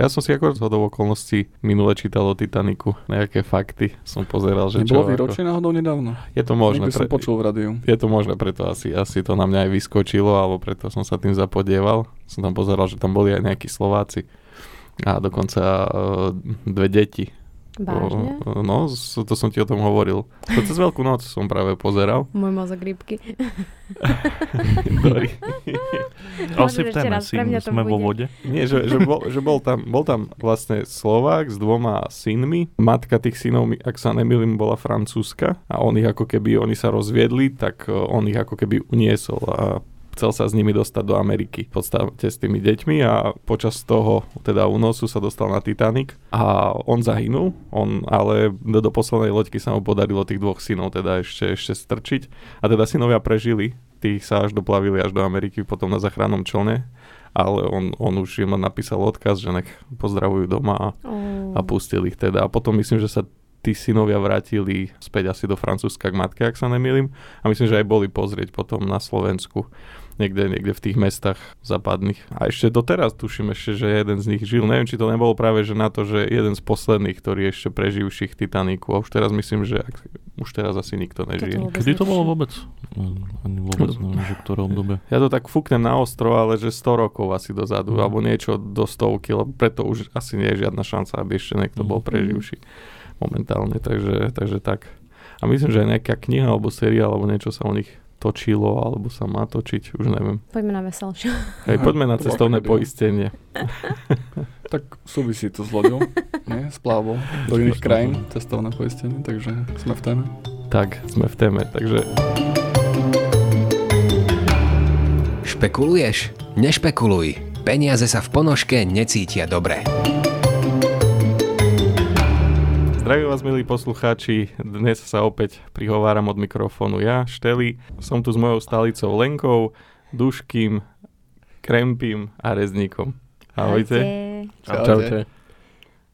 Ja som si ako zhodov okolností minule čítal o Titaniku, nejaké fakty som pozeral, že Nebolo výročie náhodou nedávno? Je to možné. Niekde som počul v rádiu. Je to možné, preto asi, asi to na mňa aj vyskočilo, alebo preto som sa tým zapodieval. Som tam pozeral, že tam boli aj nejakí Slováci a dokonca uh, dve deti Vážne? No, to som ti o tom hovoril. To cez Veľkú noc som práve pozeral. Môj mozog rybky. Dory. Raz, si sme vo vode. Nie, že, že, bol, že bol, tam, bol tam vlastne Slovák s dvoma synmi. Matka tých synov, ak sa nemýlim, bola francúzska a on ich ako keby, oni sa rozviedli, tak on ich ako keby uniesol a chcel sa s nimi dostať do Ameriky v podstate s tými deťmi a počas toho teda únosu sa dostal na Titanic a on zahynul, on ale do, poslednej loďky sa mu podarilo tých dvoch synov teda ešte, ešte strčiť a teda synovia prežili, tí sa až doplavili až do Ameriky potom na záchrannom člne ale on, on už im napísal odkaz, že nech pozdravujú doma a, Oh. a pustil ich teda. A potom myslím, že sa tí synovia vrátili späť asi do Francúzska k matke, ak sa nemýlim. A myslím, že aj boli pozrieť potom na Slovensku niekde, niekde v tých mestách západných. A ešte doteraz tuším ešte, že jeden z nich žil. Neviem, či to nebolo práve že na to, že jeden z posledných, ktorý ešte preživších Titaniku. A už teraz myslím, že ak, už teraz asi nikto nežije. Kedy to bolo vôbec? Mm, Ani vôbec neviem, že v ktorom dobe. Ja to tak fúknem na ostro, ale že 100 rokov asi dozadu, Mhm. alebo niečo do stovky, lebo preto už asi nie je žiadna šanca, aby ešte niekto bol Mhm. preživší momentálne, takže, takže tak. A myslím, že aj nejaká kniha alebo seriál alebo niečo sa o nich točilo, alebo sa má točiť, už neviem. Poďme na veselšie. Hej, poďme na cestovné poistenie. Tak súvisí to s loďou, nie? S plávou do iných krajín, cestovné poistenie, takže sme v téme. Tak, sme v téme, takže Špekuluješ? Nešpekuluj. Peniaze sa v ponožke necítia dobre. Zdravím vás, milí poslucháči. Dnes sa opäť prihováram od mikrofónu ja, Šteli. Som tu s mojou stalicou Lenkou, Duškým, Krempím a Rezníkom. Ahojte. Ahojte. Čaute.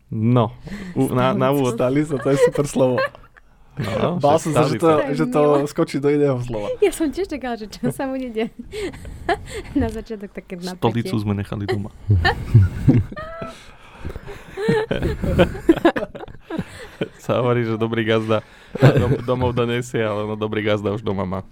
No, u, na, na úvod... Stali sa, to je super slovo. No, Bál som sa, že to, stalica. že to skočí do iného slova. Ja som tiež čakala, že čo sa bude deť. na začiatok také napätie. Stolicu sme nechali doma. Sa hovorí, že dobrý gazda dom, domov donesie, ale no dobrý gazda už doma má.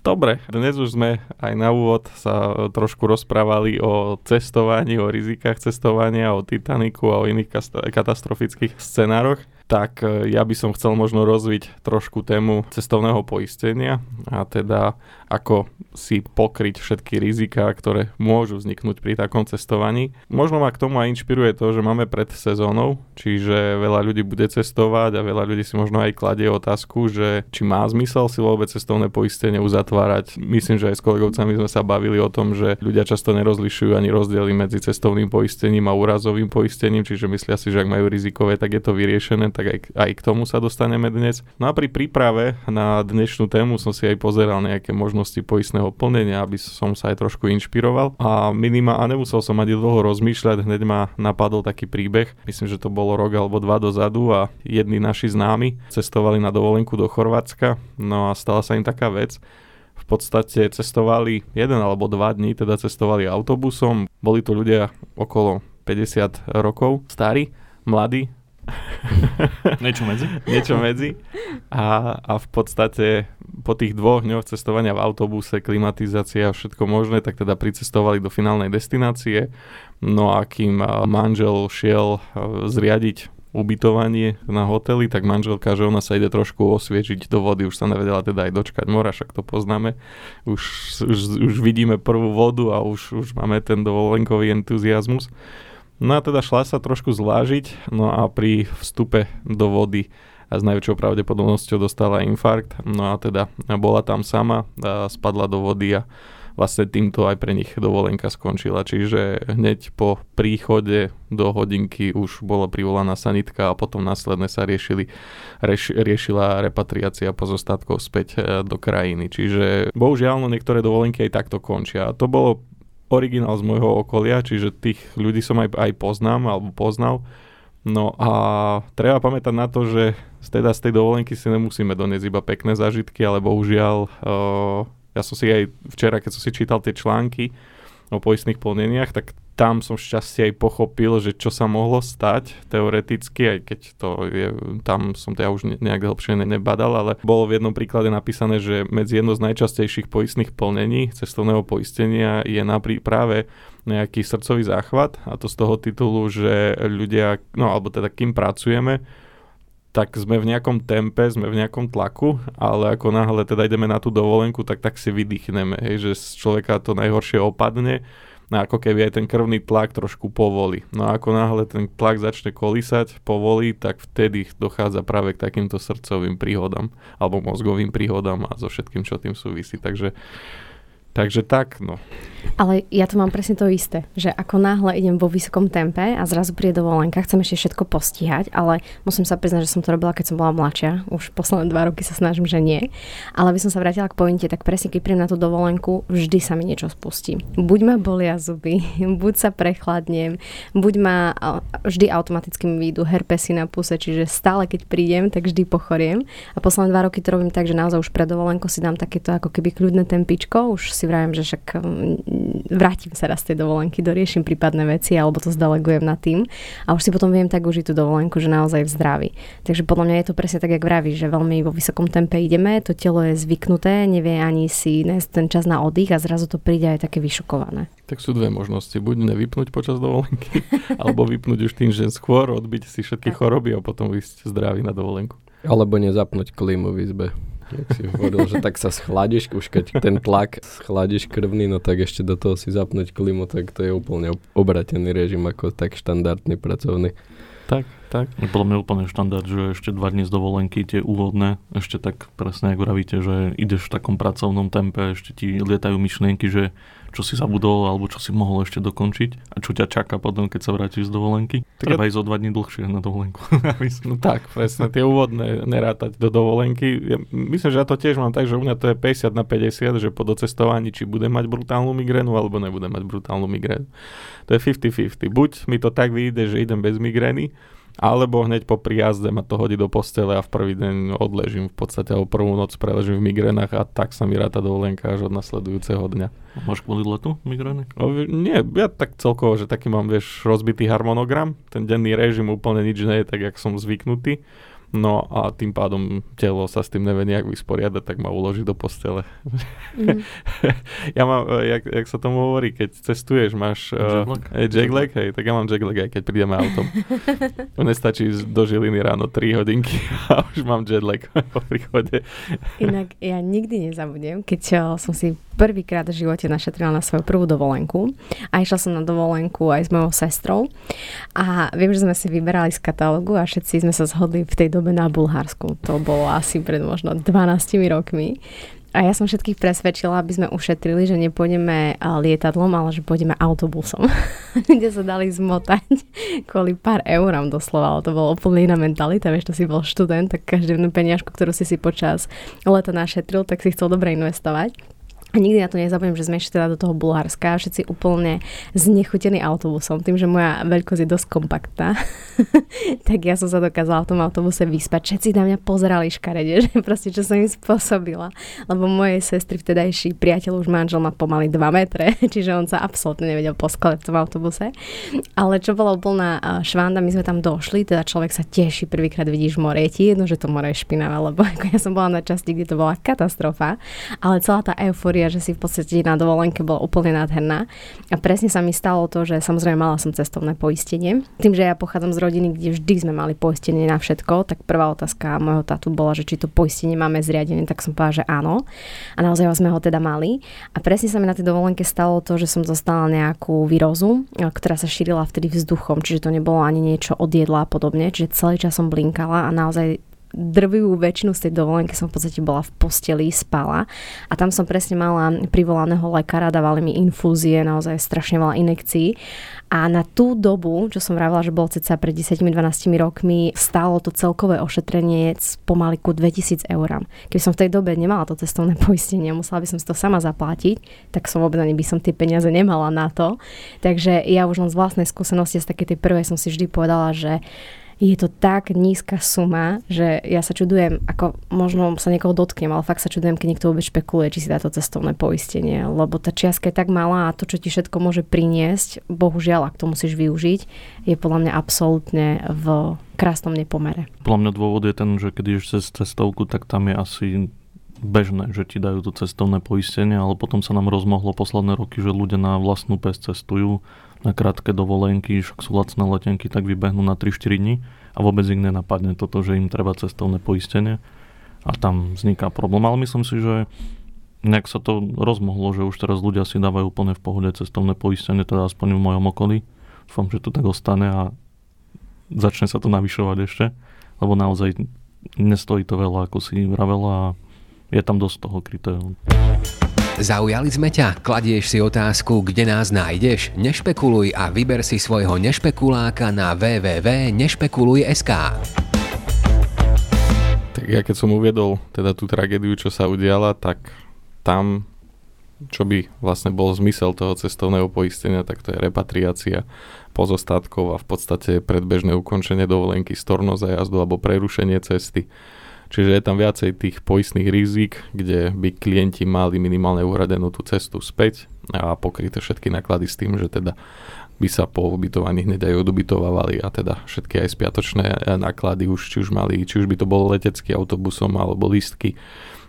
Dobre, dnes už sme aj na úvod sa trošku rozprávali o cestovaní, o rizikách cestovania, o Titaniku a o iných katastrofických scenároch. Tak e, ja by som chcel možno rozviť trošku tému cestovného poistenia a teda ako si pokryť všetky riziká, ktoré môžu vzniknúť pri takom cestovaní. Možno ma k tomu aj inšpiruje to, že máme pred sezónou, čiže veľa ľudí bude cestovať a veľa ľudí si možno aj kladie otázku, že či má zmysel si vôbec cestovné poistenie uzatvárať. Myslím, že aj s kolegovcami sme sa bavili o tom, že ľudia často nerozlišujú ani rozdiely medzi cestovným poistením a úrazovým poistením, čiže myslia si, že ak majú rizikové, tak je to vyriešené, tak aj, aj k tomu sa dostaneme dnes. No a pri príprave na dnešnú tému som si aj pozeral nejaké možnosti poistného plnenia, aby som sa aj trošku inšpiroval. A minima a nemusel som ani dlho rozmýšľať, hneď ma napadol taký príbeh, myslím, že to bolo rok alebo dva dozadu a jedni naši známi cestovali na dovolenku do Chorvátska, no a stala sa im taká vec, v podstate cestovali jeden alebo dva dní, teda cestovali autobusom. Boli to ľudia okolo 50 rokov, starí, mladí, Niečo medzi? niečo medzi. A, a v podstate po tých dvoch dňoch cestovania v autobuse, klimatizácia a všetko možné, tak teda pricestovali do finálnej destinácie. No a kým manžel šiel zriadiť ubytovanie na hoteli, tak manželka, že ona sa ide trošku osviežiť do vody, už sa nevedela teda aj dočkať mora, však to poznáme. Už, už, už vidíme prvú vodu a už, už máme ten dovolenkový entuziasmus. No a teda šla sa trošku zvážiť, no a pri vstupe do vody a s najväčšou pravdepodobnosťou dostala infarkt, no a teda bola tam sama, spadla do vody a vlastne týmto aj pre nich dovolenka skončila. Čiže hneď po príchode do hodinky už bola privolaná sanitka a potom následne sa riešili, rieš, riešila repatriácia pozostatkov späť e, do krajiny. Čiže bohužiaľ no niektoré dovolenky aj takto končia. A to bolo originál z môjho okolia, čiže tých ľudí som aj, aj poznám alebo poznal. No a treba pamätať na to, že teda z tej dovolenky si nemusíme doniesť iba pekné zážitky, ale bohužiaľ uh, ja som si aj včera, keď som si čítal tie články o poistných plneniach, tak tam som šťastie aj pochopil, že čo sa mohlo stať teoreticky, aj keď to je, tam som to ja už ne- nejak hlbšie ne- nebadal, ale bolo v jednom príklade napísané, že medzi jedno z najčastejších poistných plnení cestovného poistenia je napríklad práve nejaký srdcový záchvat a to z toho titulu, že ľudia, no alebo teda kým pracujeme, tak sme v nejakom tempe, sme v nejakom tlaku, ale ako náhle teda ideme na tú dovolenku, tak tak si vydýchneme, hej, že z človeka to najhoršie opadne, no ako keby aj ten krvný tlak trošku povolí. No a ako náhle ten tlak začne kolísať, povolí, tak vtedy dochádza práve k takýmto srdcovým príhodám, alebo mozgovým príhodám a so všetkým, čo tým súvisí. Takže Takže tak, no. Ale ja to mám presne to isté, že ako náhle idem vo vysokom tempe a zrazu príde dovolenka, chcem ešte všetko postihať, ale musím sa priznať, že som to robila, keď som bola mladšia. Už posledné dva roky sa snažím, že nie. Ale by som sa vrátila k pointe, tak presne keď príjem na tú dovolenku, vždy sa mi niečo spustí. Buď ma bolia zuby, buď sa prechladnem, buď ma vždy automaticky mi výjdu herpesy na puse, čiže stále keď prídem, tak vždy pochoriem. A posledné dva roky to robím tak, že naozaj už pred dovolenkou si dám takéto ako keby kľudné tempičko, už si vravím, že však mm, vrátim sa raz z tej dovolenky, doriešim prípadné veci alebo to zdelegujem na tým a už si potom viem tak užiť tú dovolenku, že naozaj v zdraví. Takže podľa mňa je to presne tak, jak vraví, že veľmi vo vysokom tempe ideme, to telo je zvyknuté, nevie ani si nájsť ten čas na oddych a zrazu to príde aj také vyšokované. Tak sú dve možnosti. Buď nevypnúť počas dovolenky, alebo vypnúť už tým, že skôr odbiť si všetky choroby a potom ísť zdravý na dovolenku. Alebo nezapnúť klímu v izbe. Jak si hovoril, že tak sa schladíš, už keď ten tlak schladíš krvný, no tak ešte do toho si zapnúť klimu, tak to je úplne obratený režim ako tak štandardný pracovný. Tak, tak. Podľa mňa úplne štandard, že ešte dva dní z dovolenky tie úvodné, ešte tak presne ako vravíte, že ideš v takom pracovnom tempe, ešte ti lietajú myšlienky, že čo si zabudol alebo čo si mohol ešte dokončiť a čo ťa čaká potom, keď sa vrátiš z dovolenky. Tak Treba ísť o dva dní dlhšie na dovolenku. no tak, presne, tie úvodné nerátať do dovolenky. Ja myslím, že ja to tiež mám tak, že u mňa to je 50 na 50, že po docestovaní, či budem mať brutálnu migrénu alebo nebudem mať brutálnu migrénu. To je 50-50. Buď mi to tak vyjde, že idem bez migrény, alebo hneď po príjazde ma to hodí do postele a v prvý deň odležím v podstate, alebo prvú noc preležím v migrénach a tak sa mi ráta dovolenka až od nasledujúceho dňa. Máš kvôli letu migrény? No, nie, ja tak celkovo, že taký mám, vieš, rozbitý harmonogram, ten denný režim úplne nič nie je tak, jak som zvyknutý No a tým pádom telo sa s tým nevie nejak vysporiadať, tak ma uloží do postele. Mm. ja mám, e, jak, jak sa tomu hovorí, keď cestuješ, máš uh, jetlag, hej, tak ja mám jetlag aj keď prídeme autom. Nestačí do Žiliny ráno 3 hodinky a už mám jetlag po príchode. Inak ja nikdy nezabudnem, keď som si prvýkrát v živote našetrila na svoju prvú dovolenku a išla som na dovolenku aj s mojou sestrou a viem, že sme si vyberali z katalógu a všetci sme sa zhodli v tej dobe na Bulharsku. To bolo asi pred možno 12 rokmi. A ja som všetkých presvedčila, aby sme ušetrili, že nepôjdeme lietadlom, ale že pôjdeme autobusom. Kde sa dali zmotať kvôli pár eurám doslova, ale to bolo úplne iná mentalita, vieš, to si bol študent, tak každú peniažku, ktorú si si počas leta našetril, tak si chcel dobre investovať. A nikdy na to nezabudnem, že sme išli teda do toho Bulharska a všetci úplne znechutení autobusom. Tým, že moja veľkosť je dosť kompaktná, tak ja som sa dokázala v tom autobuse vyspať. Všetci na mňa pozerali škarede, že proste čo som im spôsobila. Lebo mojej sestry vtedajší priateľ už manžel má pomaly 2 metre, čiže on sa absolútne nevedel poskladať v tom autobuse. Ale čo bola úplná švanda, my sme tam došli, teda človek sa teší, prvýkrát vidíš more, je ti jedno, že to more je špinavé, lebo ako ja som bola na časti, kde to bola katastrofa, ale celá tá eufória história, že si v podstate na dovolenke bola úplne nádherná. A presne sa mi stalo to, že samozrejme mala som cestovné poistenie. Tým, že ja pochádzam z rodiny, kde vždy sme mali poistenie na všetko, tak prvá otázka môjho tatu bola, že či to poistenie máme zriadené, tak som povedala, že áno. A naozaj sme ho teda mali. A presne sa mi na tej dovolenke stalo to, že som dostala nejakú výrozu, ktorá sa šírila vtedy vzduchom, čiže to nebolo ani niečo od jedla a podobne, čiže celý čas som blinkala a naozaj drvivú väčšinu z tej dovolenky som v podstate bola v posteli, spala a tam som presne mala privolaného lekára, dávali mi infúzie, naozaj strašne veľa inekcií a na tú dobu, čo som vravila, že bolo ceca pred 10-12 rokmi, stálo to celkové ošetrenie pomaly ku 2000 eur. Keby som v tej dobe nemala to cestovné poistenie, musela by som si to sama zaplatiť, tak som vôbec ani by som tie peniaze nemala na to. Takže ja už len z vlastnej skúsenosti z takej tej prvej som si vždy povedala, že je to tak nízka suma, že ja sa čudujem, ako možno sa niekoho dotknem, ale fakt sa čudujem, keď niekto vôbec špekuluje, či si dá to cestovné poistenie, lebo tá čiastka je tak malá a to, čo ti všetko môže priniesť, bohužiaľ, ak to musíš využiť, je podľa mňa absolútne v krásnom nepomere. Podľa mňa dôvod je ten, že keď ideš cez cestovku, tak tam je asi bežné, že ti dajú to cestovné poistenie, ale potom sa nám rozmohlo posledné roky, že ľudia na vlastnú pes cestujú na krátke dovolenky, však sú lacné letenky, tak vybehnú na 3-4 dní a vôbec ich nenapadne toto, že im treba cestovné poistenie a tam vzniká problém. Ale myslím si, že nejak sa to rozmohlo, že už teraz ľudia si dávajú úplne v pohode cestovné poistenie, teda aspoň v mojom okolí. Dúfam, že to tak ostane a začne sa to navyšovať ešte, lebo naozaj nestojí to veľa, ako si vravela a je tam dosť toho krytého. Zaujali sme ťa? Kladieš si otázku, kde nás nájdeš? Nešpekuluj a vyber si svojho nešpekuláka na www.nešpekuluj.sk Tak ja keď som uviedol teda tú tragédiu, čo sa udiala, tak tam, čo by vlastne bol zmysel toho cestovného poistenia, tak to je repatriácia pozostatkov a v podstate predbežné ukončenie dovolenky, storno za jazdu alebo prerušenie cesty Čiže je tam viacej tých poistných rizik, kde by klienti mali minimálne uhradenú tú cestu späť a pokryté všetky náklady s tým, že teda by sa po ubytovaní hneď aj odubytovávali a teda všetky aj spiatočné náklady už, či už mali, či už by to bolo letecký autobusom alebo lístky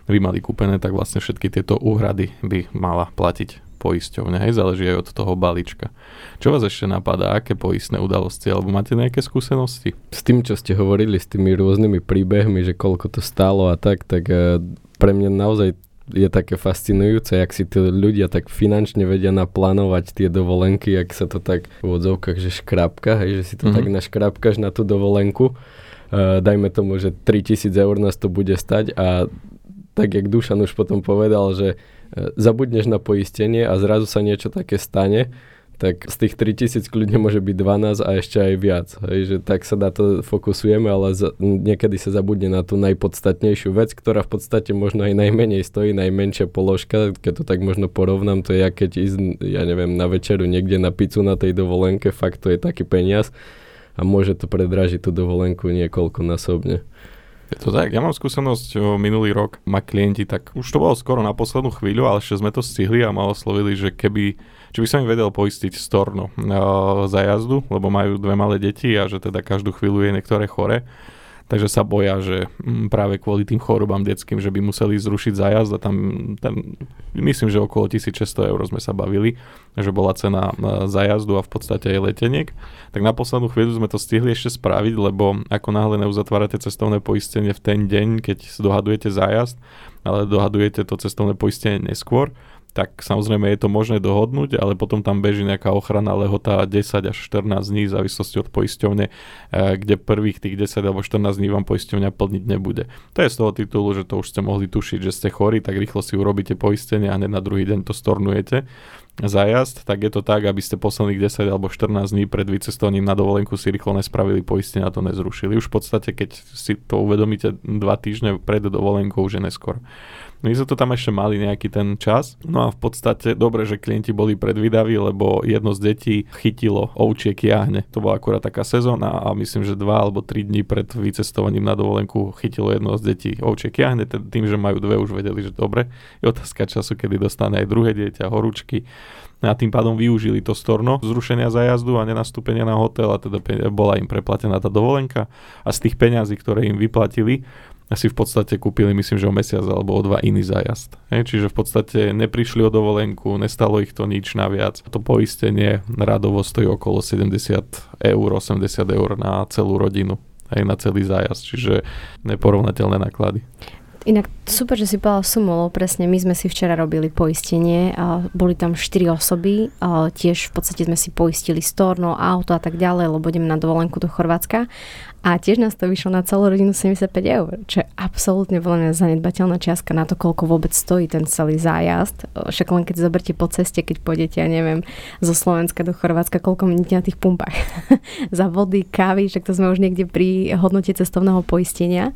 by mali kúpené, tak vlastne všetky tieto úhrady by mala platiť poisťovne, hej, záleží aj od toho balíčka. Čo vás ešte napadá, aké poistné udalosti, alebo máte nejaké skúsenosti? S tým, čo ste hovorili, s tými rôznymi príbehmi, že koľko to stálo a tak, tak uh, pre mňa naozaj je také fascinujúce, jak si tí ľudia tak finančne vedia naplánovať tie dovolenky, jak sa to tak v odzovkách, že škrapka, hej, že si to mm-hmm. tak naškrapkaš na tú dovolenku. Uh, dajme tomu, že 3000 eur nás to bude stať a tak, jak Dušan už potom povedal, že zabudneš na poistenie a zrazu sa niečo také stane, tak z tých 3000 kľudne môže byť 12 a ešte aj viac. Hej, že tak sa na to fokusujeme, ale za, niekedy sa zabudne na tú najpodstatnejšiu vec, ktorá v podstate možno aj najmenej stojí, najmenšia položka, keď to tak možno porovnám, to je ja keď ísť, ja neviem, na večeru niekde na pizzu na tej dovolenke, fakt to je taký peniaz a môže to predražiť tú dovolenku niekoľko násobne. Je to tak, ja mám skúsenosť minulý rok, ma klienti, tak už to bolo skoro na poslednú chvíľu, ale ešte sme to stihli a ma oslovili, že keby, či by som im vedel poistiť storno uh, za jazdu, lebo majú dve malé deti a že teda každú chvíľu je niektoré chore takže sa boja, že mm, práve kvôli tým chorobám detským, že by museli zrušiť zájazd a tam, tam myslím, že okolo 1600 eur sme sa bavili, že bola cena e, zájazdu a v podstate aj leteniek. Tak na poslednú chvíľu sme to stihli ešte spraviť, lebo ako náhle neuzatvárate cestovné poistenie v ten deň, keď dohadujete zájazd, ale dohadujete to cestovné poistenie neskôr, tak samozrejme je to možné dohodnúť, ale potom tam beží nejaká ochrana lehota 10 až 14 dní v závislosti od poisťovne, eh, kde prvých tých 10 alebo 14 dní vám poisťovňa plniť nebude. To je z toho titulu, že to už ste mohli tušiť, že ste chorí, tak rýchlo si urobíte poistenie a hneď na druhý deň to stornujete zajazd, tak je to tak, aby ste posledných 10 alebo 14 dní pred vycestovaním na dovolenku si rýchlo nespravili poistenie a to nezrušili. Už v podstate, keď si to uvedomíte dva týždne pred dovolenkou, už neskôr. My sme to tam ešte mali nejaký ten čas. No a v podstate dobre, že klienti boli predvydaví, lebo jedno z detí chytilo ovčie kiahne. To bola akurát taká sezóna a myslím, že dva alebo tri dní pred vycestovaním na dovolenku chytilo jedno z detí ovčie kiahne. Tým, že majú dve, už vedeli, že dobre. Je otázka času, kedy dostane aj druhé dieťa, horúčky a tým pádom využili to storno zrušenia zájazdu a nenastúpenia na hotel a teda bola im preplatená tá dovolenka a z tých peňazí, ktoré im vyplatili, si v podstate kúpili, myslím, že o mesiac alebo o dva iný zájazd. Hej, čiže v podstate neprišli o dovolenku, nestalo ich to nič naviac. To poistenie radovo stojí okolo 70 eur, 80 eur na celú rodinu, aj na celý zájazd, čiže neporovnateľné náklady. Inak super, že si povedal sumu, lebo presne my sme si včera robili poistenie, a boli tam 4 osoby, a tiež v podstate sme si poistili storno, auto a tak ďalej, lebo ideme na dovolenku do Chorvátska a tiež nás to vyšlo na celú rodinu 75 eur, čo je absolútne veľmi zanedbateľná čiastka na to, koľko vôbec stojí ten celý zájazd. Však len keď zoberte po ceste, keď pôjdete, ja neviem, zo Slovenska do Chorvátska, koľko minúte na tých pumpách. Za vody, kávy, však to sme už niekde pri hodnote cestovného poistenia.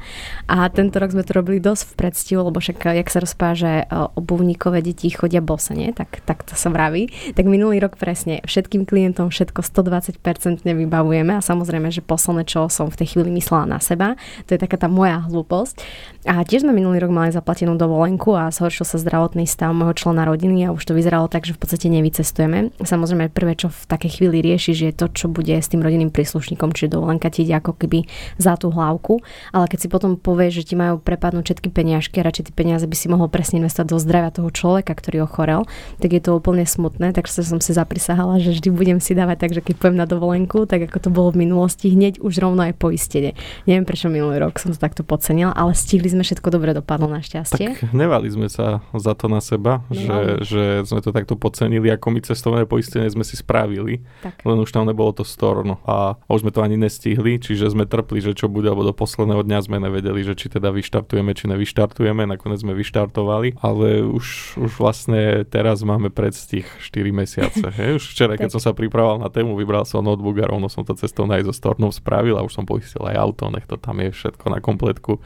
A tento rok sme to robili dosť v ctiu, lebo však, eh, jak sa rozpráva, že eh, obuvníkové deti chodia bose, nie? Tak, tak to sa vraví. Tak minulý rok presne všetkým klientom všetko 120% vybavujeme a samozrejme, že posledné, čo som tej chvíli myslela na seba, to je taká tá moja hlúposť. A tiež sme minulý rok mali zaplatenú dovolenku a zhoršil sa zdravotný stav môjho člena rodiny a už to vyzeralo tak, že v podstate nevycestujeme. Samozrejme, prvé, čo v takej chvíli riešiš, je to, čo bude s tým rodinným príslušníkom, čiže dovolenka ti ide ako keby za tú hlavku. Ale keď si potom povieš, že ti majú prepadnúť všetky peniažky a radšej tie peniaze by si mohol presne investovať do zdravia toho človeka, ktorý ochorel, tak je to úplne smutné. Takže som si zaprisahala, že vždy budem si dávať tak, že keď poviem na dovolenku, tak ako to bolo v minulosti, hneď už rovno aj poistenie. Neviem prečo minulý rok som to takto podcenila, ale stihli sme všetko dobre dopadlo našťastie. Tak nevali sme sa za to na seba, že, že sme to takto podcenili, ako my cestovné poistenie sme si spravili, Tak. len už tam nebolo to storno a už sme to ani nestihli, čiže sme trpli, že čo bude, alebo do posledného dňa sme nevedeli, že či teda vyštartujeme, či nevyštartujeme, nakoniec sme vyštartovali, ale už, už vlastne teraz máme predstih 4 mesiace. Hej? Už včera, keď som sa pripravoval na tému, vybral som notebook a rovno som to cestovné aj so stornom spravil a už som poistil aj auto, nech to tam je všetko na kompletku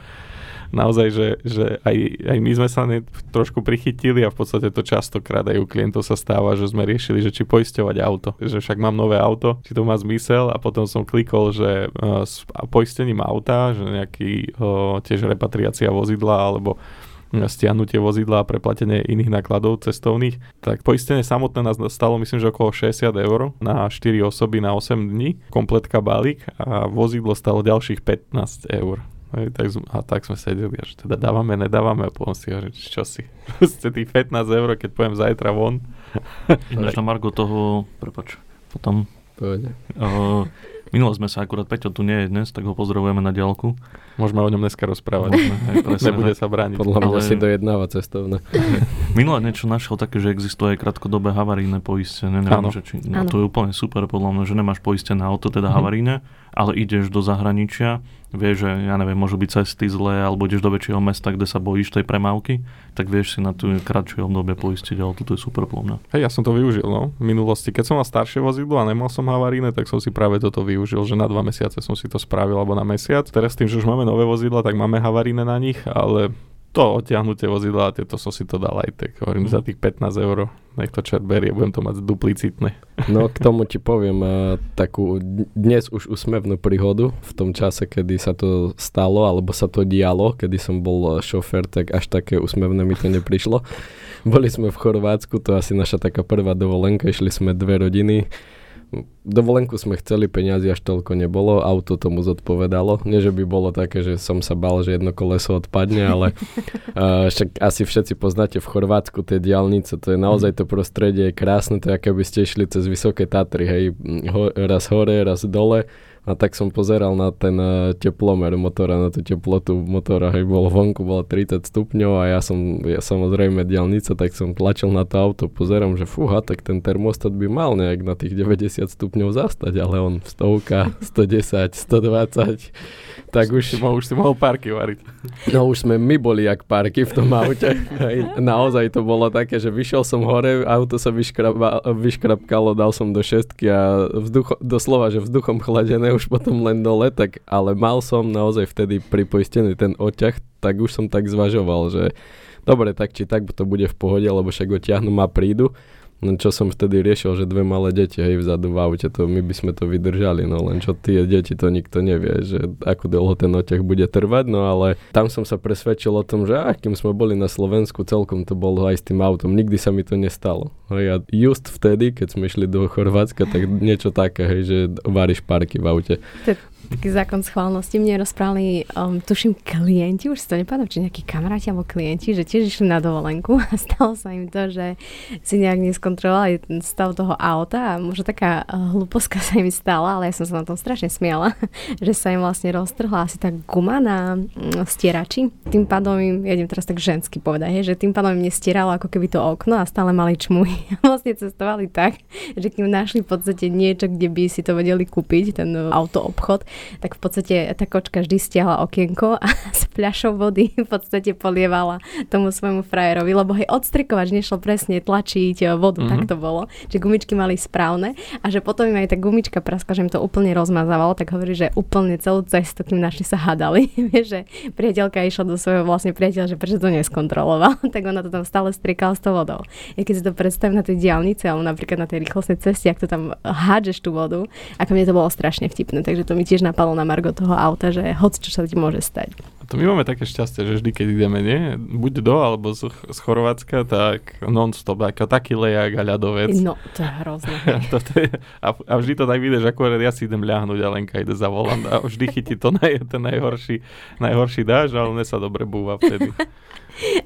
naozaj, že, že aj, aj my sme sa trošku prichytili a v podstate to častokrát aj u klientov sa stáva, že sme riešili, že či poisťovať auto. Že však mám nové auto, či to má zmysel a potom som klikol, že uh, s poistením auta, že nejaký uh, tiež repatriácia vozidla alebo stiahnutie vozidla a preplatenie iných nákladov cestovných, tak poistenie samotné nás stalo myslím, že okolo 60 eur na 4 osoby na 8 dní, kompletka balík a vozidlo stalo ďalších 15 eur. Hej, tak, a tak sme sedeli, že teda dávame, nedávame a potom si hovorím, čo si, proste tých 15 eur, keď poviem zajtra von. Ináč na Margo toho, prepač, potom Pohode. Uh, minulo sme sa akurát, Peťo tu nie je dnes, tak ho pozdravujeme na diálku. Môžeme o ňom dneska rozprávať. Môžeme, hej, presne, Nebude sa brániť. Podľa mňa Ale- si dojednáva cestovné. Minule niečo našiel také, že existuje aj krátkodobé havarijné poistenie. Neviem, že či, no, to je úplne super podľa mňa, že nemáš poistené auto, teda Mhm. havarijné, ale ideš do zahraničia, vieš, že ja neviem, môžu byť cesty zlé, alebo ideš do väčšieho mesta, kde sa bojíš tej premávky, tak vieš si na tú kratšie obdobie poistiť, ale toto je super mňa. Hej, ja som to využil, no, v minulosti. Keď som mal staršie vozidlo a nemal som havaríne, tak som si práve toto využil, že na dva mesiace som si to spravil, alebo na mesiac. Teraz tým, že už máme nové vozidla, tak máme havaríne na nich, ale to odtiahnutie vozidla, tieto som si to dal aj tak, hovorím, Mhm. za tých 15 eur, nech to čert berie, budem to mať duplicitné. No k tomu ti poviem uh, takú dnes už úsmevnú príhodu v tom čase, kedy sa to stalo, alebo sa to dialo, kedy som bol eh, šofér, tak až také úsmevné mi to neprišlo. Boli sme v Chorvátsku, to asi naša taká prvá dovolenka, išli sme dve rodiny. Dovolenku sme chceli, peniazy až toľko nebolo, auto tomu zodpovedalo. Nie, že by bolo také, že som sa bal, že jedno koleso odpadne, ale uh, však asi všetci poznáte v Chorvátsku tie diálnice, to je naozaj to prostredie je krásne, to je ako by ste išli cez vysoké Tatry, hej, ho, raz hore, raz dole. A tak som pozeral na ten uh, teplomer motora, na tú teplotu motora, hej, bolo vonku, bolo 30 stupňov a ja som, ja samozrejme diálnica, tak som tlačil na to auto, pozerám, že fúha, tak ten termostat by mal nejak na tých 90 stupňov zastať, ale on stovka, 110, 120, tak už si už, si mohol párky variť. no už sme my boli jak párky v tom aute, hej, naozaj to bolo také, že vyšiel som hore, auto sa vyškraba, vyškrapkalo, dal som do šestky a vzducho, doslova, že vzduchom chladené už potom len dole, tak ale mal som naozaj vtedy pripoistený ten oťah, tak už som tak zvažoval, že dobre, tak či tak to bude v pohode, lebo však oťahnu a prídu. Len čo som vtedy riešil, že dve malé deti, hej, vzadu v aute, to my by sme to vydržali, no len čo tie deti, to nikto nevie, že ako dlho ten oťah bude trvať, no ale tam som sa presvedčil o tom, že ah, kým sme boli na Slovensku, celkom to bolo aj s tým autom, nikdy sa mi to nestalo. Hej, a just vtedy, keď sme išli do Chorvátska, tak niečo také, hej, že varíš parky v aute. Taký zákon schválnosti. Mne rozprávali, um, tuším, klienti, už si to nepamätám, či nejakí kamaráti alebo klienti, že tiež išli na dovolenku a stalo sa im to, že si nejak neskontrolovali stav toho auta a možno taká uh, hlúposka sa im stala, ale ja som sa na tom strašne smiala, že sa im vlastne roztrhla asi tá guma na mm, stierači. Tým pádom im, ja idem teraz tak žensky povedať, že tým pádom im nestieralo ako keby to okno a stále mali čmuj. vlastne cestovali tak, že kým našli v podstate niečo, kde by si to vedeli kúpiť, ten uh, autoobchod, tak v podstate tá kočka vždy stiahla okienko a s fľašou vody v podstate polievala tomu svojmu frajerovi, lebo hej, odstrikovač nešlo presne tlačiť e, vodu, mm-hmm. tak to bolo. Že gumičky mali správne a že potom im aj tá gumička praskla, že im to úplne rozmazávalo, tak hovorí, že úplne celú cestu, kým našli sa hádali. Že priateľka išla do svojho vlastne priateľa, že prečo to neskontroloval, tak ona to tam stále strikala s tou vodou. Ja keď si to predstavím na tej diálnici, alebo napríklad na tej rýchlostnej ceste, ak to tam hádžeš tú vodu, ako mne to bolo strašne vtipné, takže to mi tiež napadlo na margo toho auta, že hoď čo sa ti môže stať. To my máme také šťastie, že vždy, keď ideme, nie? Buď do, alebo z, z Chorvátska, tak non-stop, ako taký lejak a ľadovec. No, to je hrozné. to je, a, a vždy to tak vidieš, akurát ja si idem ľahnuť a Lenka ide za volant a vždy chytí to naj, ten najhorší, najhorší dáž, ale mne sa dobre búva vtedy.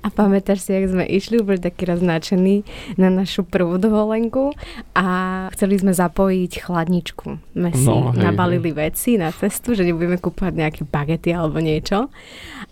A pamätáš si, jak sme išli, boli takí raznačení na našu prvú dovolenku a chceli sme zapojiť chladničku. My si no, hej, nabalili hej. veci na cestu, že nebudeme kúpať nejaké bagety alebo niečo.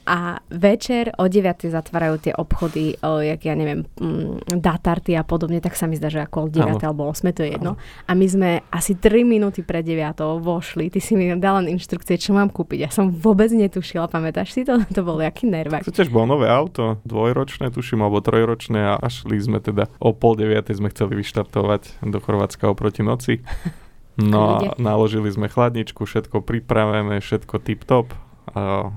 A večer o 9. zatvárajú tie obchody, o, jak ja neviem, mm, datarty a podobne, tak sa mi zdá, že ako o 9. Ano. alebo 8. to je jedno. Ano. A my sme asi 3 minúty pred 9. vošli. Ty si mi dal len inštrukcie, čo mám kúpiť. Ja som vôbec netušila, pamätáš si to? To bol jaký nervák. To tiež bolo nové auto, dvojročné, tuším, alebo trojročné a šli sme teda o pol 9. sme chceli vyštartovať do Chorvátska oproti noci. No a naložili sme chladničku, všetko pripravené, všetko tip-top. A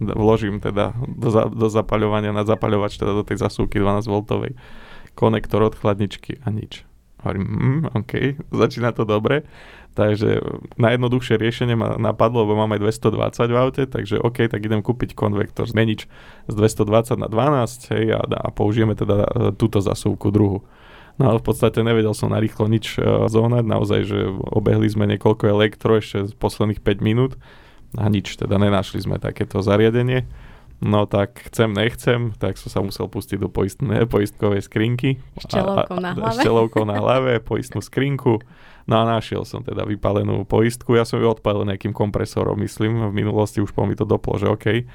vložím teda do, za, do zapaľovania na zapaľovač, teda do tej zasúky 12V konektor od chladničky a nič. Hovorím, mm, OK, začína to dobre. Takže najjednoduchšie riešenie ma napadlo, lebo máme 220 v aute, takže OK, tak idem kúpiť konvektor, zmenič z 220 na 12 hej, a, a použijeme teda e, túto zasúvku druhu. No ale v podstate nevedel som narýchlo nič uh, zónať, naozaj, že obehli sme niekoľko elektro ešte z posledných 5 minút a nič, teda nenašli sme takéto zariadenie. No tak chcem, nechcem, tak som sa musel pustiť do poistné, poistkovej skrinky. Štelovkou na hlave. Štelovkou na hlave, poistnú skrinku. No a našiel som teda vypalenú poistku. Ja som ju odpalil nejakým kompresorom, myslím. V minulosti už po mi to doplo, že OK.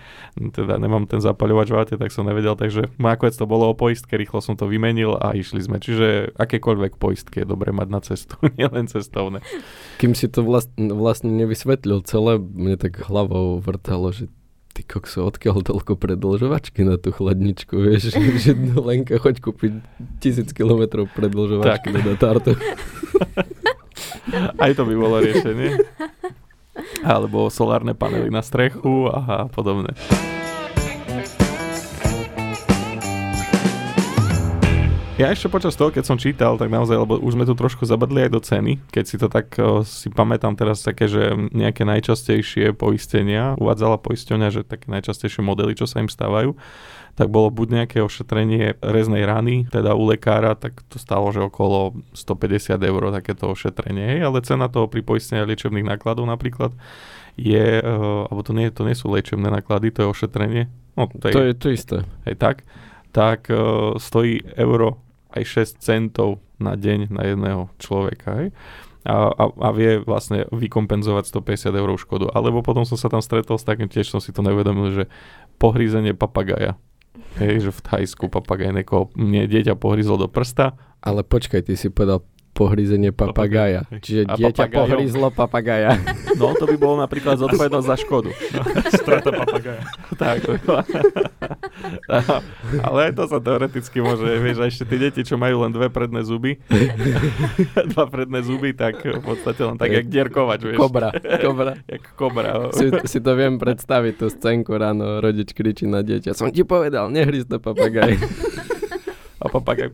Teda nemám ten zapaľovač v aute, tak som nevedel. Takže nakoniec to bolo o poistke, rýchlo som to vymenil a išli sme. Čiže akékoľvek poistky je dobre mať na cestu, nielen cestovné. Kým si to vlastne, vlastne nevysvetlil celé, mne tak hlavou vrtalo, že ty kokso, odkiaľ toľko predlžovačky na tú chladničku, vieš, že Lenka, choď kúpiť tisíc kilometrov predlžovačky na tartu. Aj to by bolo riešenie. Alebo solárne panely na strechu a podobne. Ja ešte počas toho, keď som čítal, tak naozaj, lebo už sme tu trošku zabadli aj do ceny, keď si to tak si pamätám teraz také, že nejaké najčastejšie poistenia, uvádzala poisťovňa, že také najčastejšie modely, čo sa im stávajú, tak bolo buď nejaké ošetrenie reznej rany, teda u lekára, tak to stalo, že okolo 150 eur takéto ošetrenie, ale cena toho pri poistení liečebných nákladov napríklad je, uh, alebo to nie, to nie sú liečebné náklady, to je ošetrenie. No, to, je, to je to isté. Hej, tak tak uh, stojí euro aj 6 centov na deň na jedného človeka. Hej? A, a, a vie vlastne vykompenzovať 150 eur škodu. Alebo potom som sa tam stretol s takým, tiež som si to neuvedomil, že pohrízenie papagaja. Hej, že v Thajsku papagaj niekoho, mne dieťa pohryzlo do prsta. Ale počkaj, ty si povedal pohrízenie papagája. Čiže a dieťa papagajom. pohrízlo papagája. No, to by bolo napríklad zodpovednosť za škodu. No, strata papagája. tak. Ale aj to sa teoreticky môže, vieš, a ešte tie deti, čo majú len dve predné zuby, dva predné zuby, tak v podstate len tak, jak dierkovať, vieš. Kobra, kobra. jak kobra. Si, si to viem predstaviť, tú scénku ráno, rodič kričí na dieťa. Som ti povedal, nehryz to papagaj. a papagaj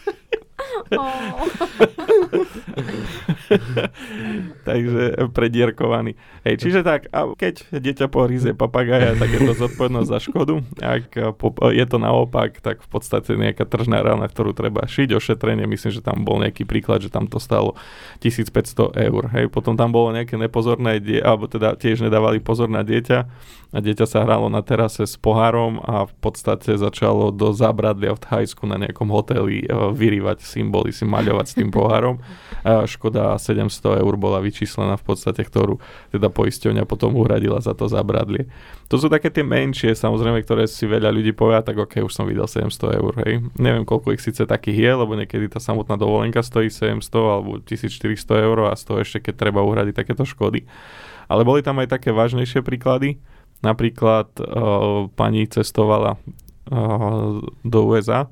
Takže predierkovaný. Hej, čiže tak, a keď dieťa pohríze papagaja, tak je to zodpovednosť za škodu. Ak je to naopak, tak v podstate nejaká tržná rána, ktorú treba šiť, ošetrenie, myslím, že tam bol nejaký príklad, že tam to stalo 1500 eur. Hej, potom tam bolo nejaké nepozorné, die- alebo teda tiež nedávali pozor na dieťa a dieťa sa hralo na terase s pohárom a v podstate začalo do zábradlia v Thajsku na nejakom hoteli vyrývať symboly, si maľovať s tým pohárom. A škoda 700 eur bola vyčíslená v podstate, ktorú teda poisťovňa potom uhradila za to zabradlie. To sú také tie menšie, samozrejme, ktoré si veľa ľudí povia, tak ok, už som videl 700 eur, hej. Neviem, koľko ich síce takých je, lebo niekedy tá samotná dovolenka stojí 700 alebo 1400 eur a z toho ešte, keď treba uhradiť takéto škody. Ale boli tam aj také vážnejšie príklady. Napríklad uh, pani cestovala uh, do USA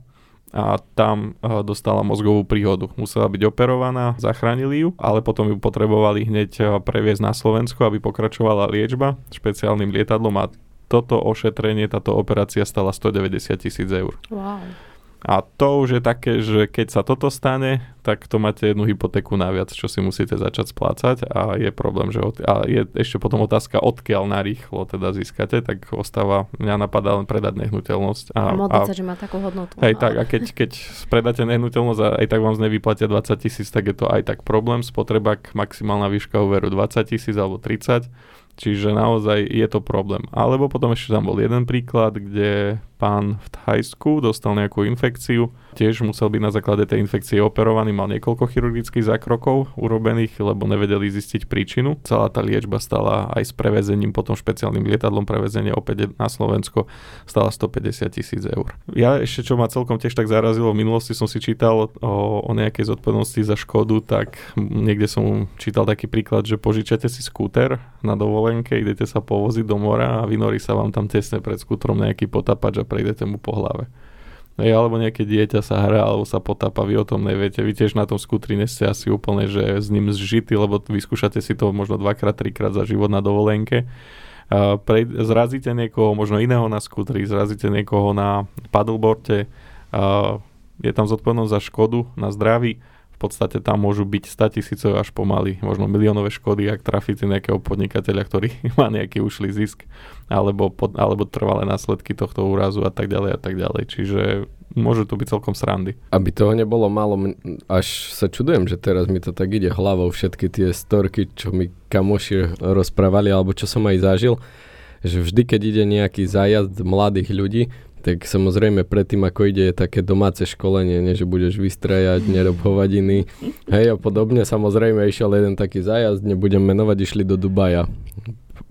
a tam uh, dostala mozgovú príhodu. Musela byť operovaná, zachránili ju, ale potom ju potrebovali hneď uh, previesť na Slovensko, aby pokračovala liečba špeciálnym lietadlom a toto ošetrenie, táto operácia stala 190 tisíc eur. Wow. A to už je také, že keď sa toto stane, tak to máte jednu hypotéku naviac, čo si musíte začať splácať a je problém, že od, a je ešte potom otázka, odkiaľ narýchlo teda získate, tak ostáva, mňa napadá len predať nehnuteľnosť. A, a modliť sa, že má takú hodnotu. Hej, tak a keď, keď predáte nehnuteľnosť a aj tak vám z nej vyplatia 20 tisíc, tak je to aj tak problém. Spotreba maximálna výška úveru 20 tisíc alebo 30 Čiže naozaj je to problém. Alebo potom ešte tam bol jeden príklad, kde pán v Thajsku dostal nejakú infekciu, tiež musel byť na základe tej infekcie operovaný, mal niekoľko chirurgických zákrokov urobených, lebo nevedeli zistiť príčinu. Celá tá liečba stala aj s prevezením, potom špeciálnym lietadlom prevezenie opäť na Slovensko stala 150 tisíc eur. Ja ešte, čo ma celkom tiež tak zarazilo, v minulosti som si čítal o, o nejakej zodpovednosti za škodu, tak niekde som čítal taký príklad, že požičate si skúter na dovolenke, idete sa povoziť do mora a vynorí sa vám tam tesne pred skútrom nejaký potapač a prejdete mu po hlave. Hej, alebo nejaké dieťa sa hrá, alebo sa potápa, vy o tom neviete. Vy tiež na tom skútri ste asi úplne, že s ním zžitý, lebo vyskúšate si to možno dvakrát, trikrát za život na dovolenke. Zrazíte niekoho, možno iného na skútri, zrazíte niekoho na paddleboarde, je tam zodpovednosť za škodu na zdraví, podstate tam môžu byť 100 tisícové až pomaly, možno miliónové škody, ak trafíte nejakého podnikateľa, ktorý má nejaký ušlý zisk, alebo, pod, alebo trvalé následky tohto úrazu a tak ďalej a tak ďalej. Čiže môže to byť celkom srandy. Aby toho nebolo málo, až sa čudujem, že teraz mi to tak ide hlavou všetky tie storky, čo mi kamoši rozprávali, alebo čo som aj zažil, že vždy, keď ide nejaký zájazd mladých ľudí, tak samozrejme predtým, ako ide, také domáce školenie, nie, že budeš vystrajať, nerob hovadiny. Hej a podobne. Samozrejme išiel jeden taký zájazd, nebudem menovať, išli do Dubaja.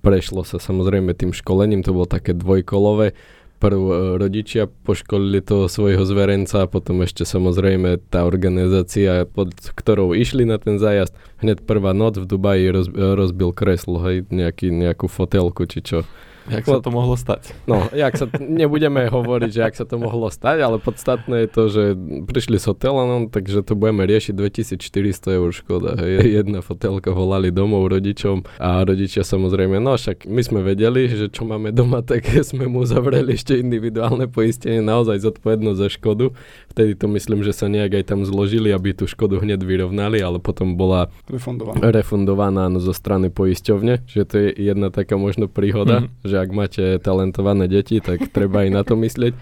Prešlo sa samozrejme tým školením, to bolo také dvojkolové. Prv e, rodičia poškolili toho svojho zverenca, potom ešte samozrejme tá organizácia, pod ktorou išli na ten zájazd. Hneď prvá noc v Dubaji roz, rozbil kreslo, hej, nejaký, nejakú fotelku či čo. Jak sa to mohlo stať? No, jak sa, nebudeme hovoriť, že jak sa to mohlo stať, ale podstatné je to, že prišli s hotelom, takže to budeme riešiť 2400 eur škoda. Hej. Jedna fotelka volali domov rodičom a rodičia samozrejme, no však my sme vedeli, že čo máme doma, tak sme mu zavreli ešte individuálne poistenie, naozaj zodpovednosť za škodu. Vtedy to myslím, že sa nejak aj tam zložili, aby tú škodu hneď vyrovnali, ale potom bola refundovaná, refundovaná no, zo strany poisťovne, že to je jedna taká možno príhoda, mm-hmm. že ak máte talentované deti, tak treba aj na to myslieť.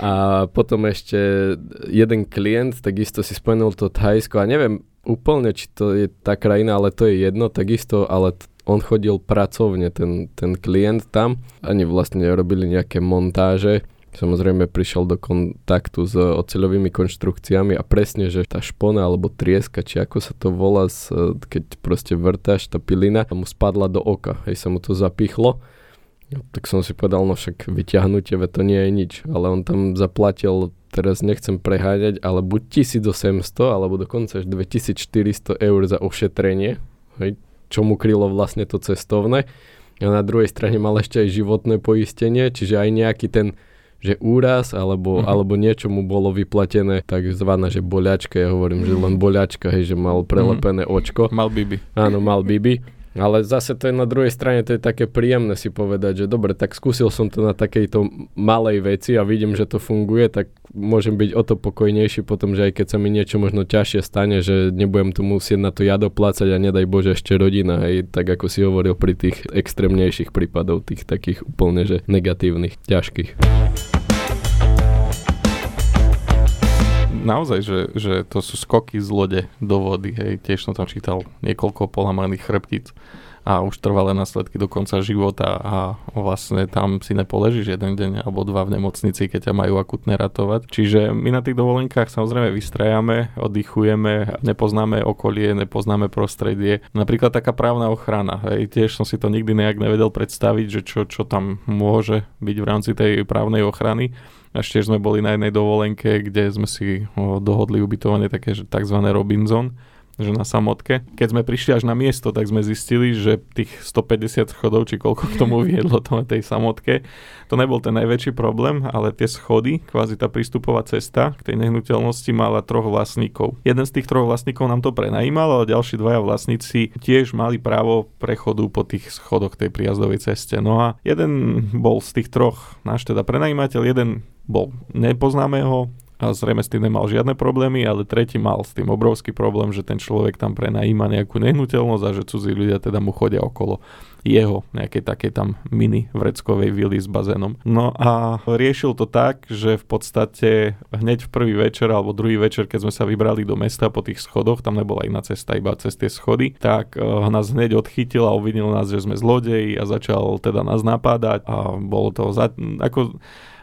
A potom ešte jeden klient, takisto si spomenul to Thajsko a neviem úplne, či to je tá krajina, ale to je jedno, takisto, ale on chodil pracovne, ten, ten klient tam. Ani vlastne robili nejaké montáže. Samozrejme prišiel do kontaktu s oceľovými konštrukciami a presne, že tá špona alebo trieska, či ako sa to volá, keď proste vrtáš, tá pilina, mu spadla do oka, hej, sa mu to zapichlo tak som si povedal, no však vyťahnutie, to nie je nič. Ale on tam zaplatil, teraz nechcem preháňať, ale buď 1800, alebo dokonca až 2400 eur za ošetrenie, hej, čo mu krylo vlastne to cestovné. A na druhej strane mal ešte aj životné poistenie, čiže aj nejaký ten že úraz alebo, mm-hmm. alebo niečo mu bolo vyplatené, takzvaná, že boľačka, ja hovorím, že len boľačka, hej, že mal prelepené mm-hmm. očko. Mal bibi. Áno, mal bibi. Ale zase to je na druhej strane, to je také príjemné si povedať, že dobre, tak skúsil som to na takejto malej veci a vidím, že to funguje, tak môžem byť o to pokojnejší potom, že aj keď sa mi niečo možno ťažšie stane, že nebudem tu musieť na to ja doplácať a nedaj Bože ešte rodina, aj tak ako si hovoril pri tých extrémnejších prípadov, tých takých úplne, že negatívnych, ťažkých. Naozaj, že, že to sú skoky z lode do vody, hej, tiež som tam čítal niekoľko polamaných chrbtíc. a už trvalé následky do konca života a vlastne tam si nepoležíš jeden deň alebo dva v nemocnici, keď ťa majú akutne ratovať. Čiže my na tých dovolenkách samozrejme vystrajame, oddychujeme, nepoznáme okolie, nepoznáme prostredie. Napríklad taká právna ochrana. Hej, tiež som si to nikdy nejak nevedel predstaviť, že čo, čo tam môže byť v rámci tej právnej ochrany. Až tiež sme boli na jednej dovolenke, kde sme si dohodli ubytovanie také, že tzv. Robinson, že na samotke. Keď sme prišli až na miesto, tak sme zistili, že tých 150 schodov, či koľko k tomu viedlo to na tej samotke, to nebol ten najväčší problém, ale tie schody, kvázi tá prístupová cesta k tej nehnuteľnosti mala troch vlastníkov. Jeden z tých troch vlastníkov nám to prenajímal, ale ďalší dvaja vlastníci tiež mali právo prechodu po tých schodoch tej prijazdovej ceste. No a jeden bol z tých troch náš teda prenajímateľ, jeden bol nepoznámeho a zrejme s tým nemal žiadne problémy, ale tretí mal s tým obrovský problém, že ten človek tam prenajíma nejakú nehnuteľnosť a že cudzí ľudia teda mu chodia okolo jeho nejakej takej tam mini vreckovej vily s bazénom. No a riešil to tak, že v podstate hneď v prvý večer alebo druhý večer, keď sme sa vybrali do mesta po tých schodoch, tam nebola iná cesta, iba cez tie schody, tak uh, nás hneď odchytil a uvidil nás, že sme zlodeji a začal teda nás napádať a bolo to za, ako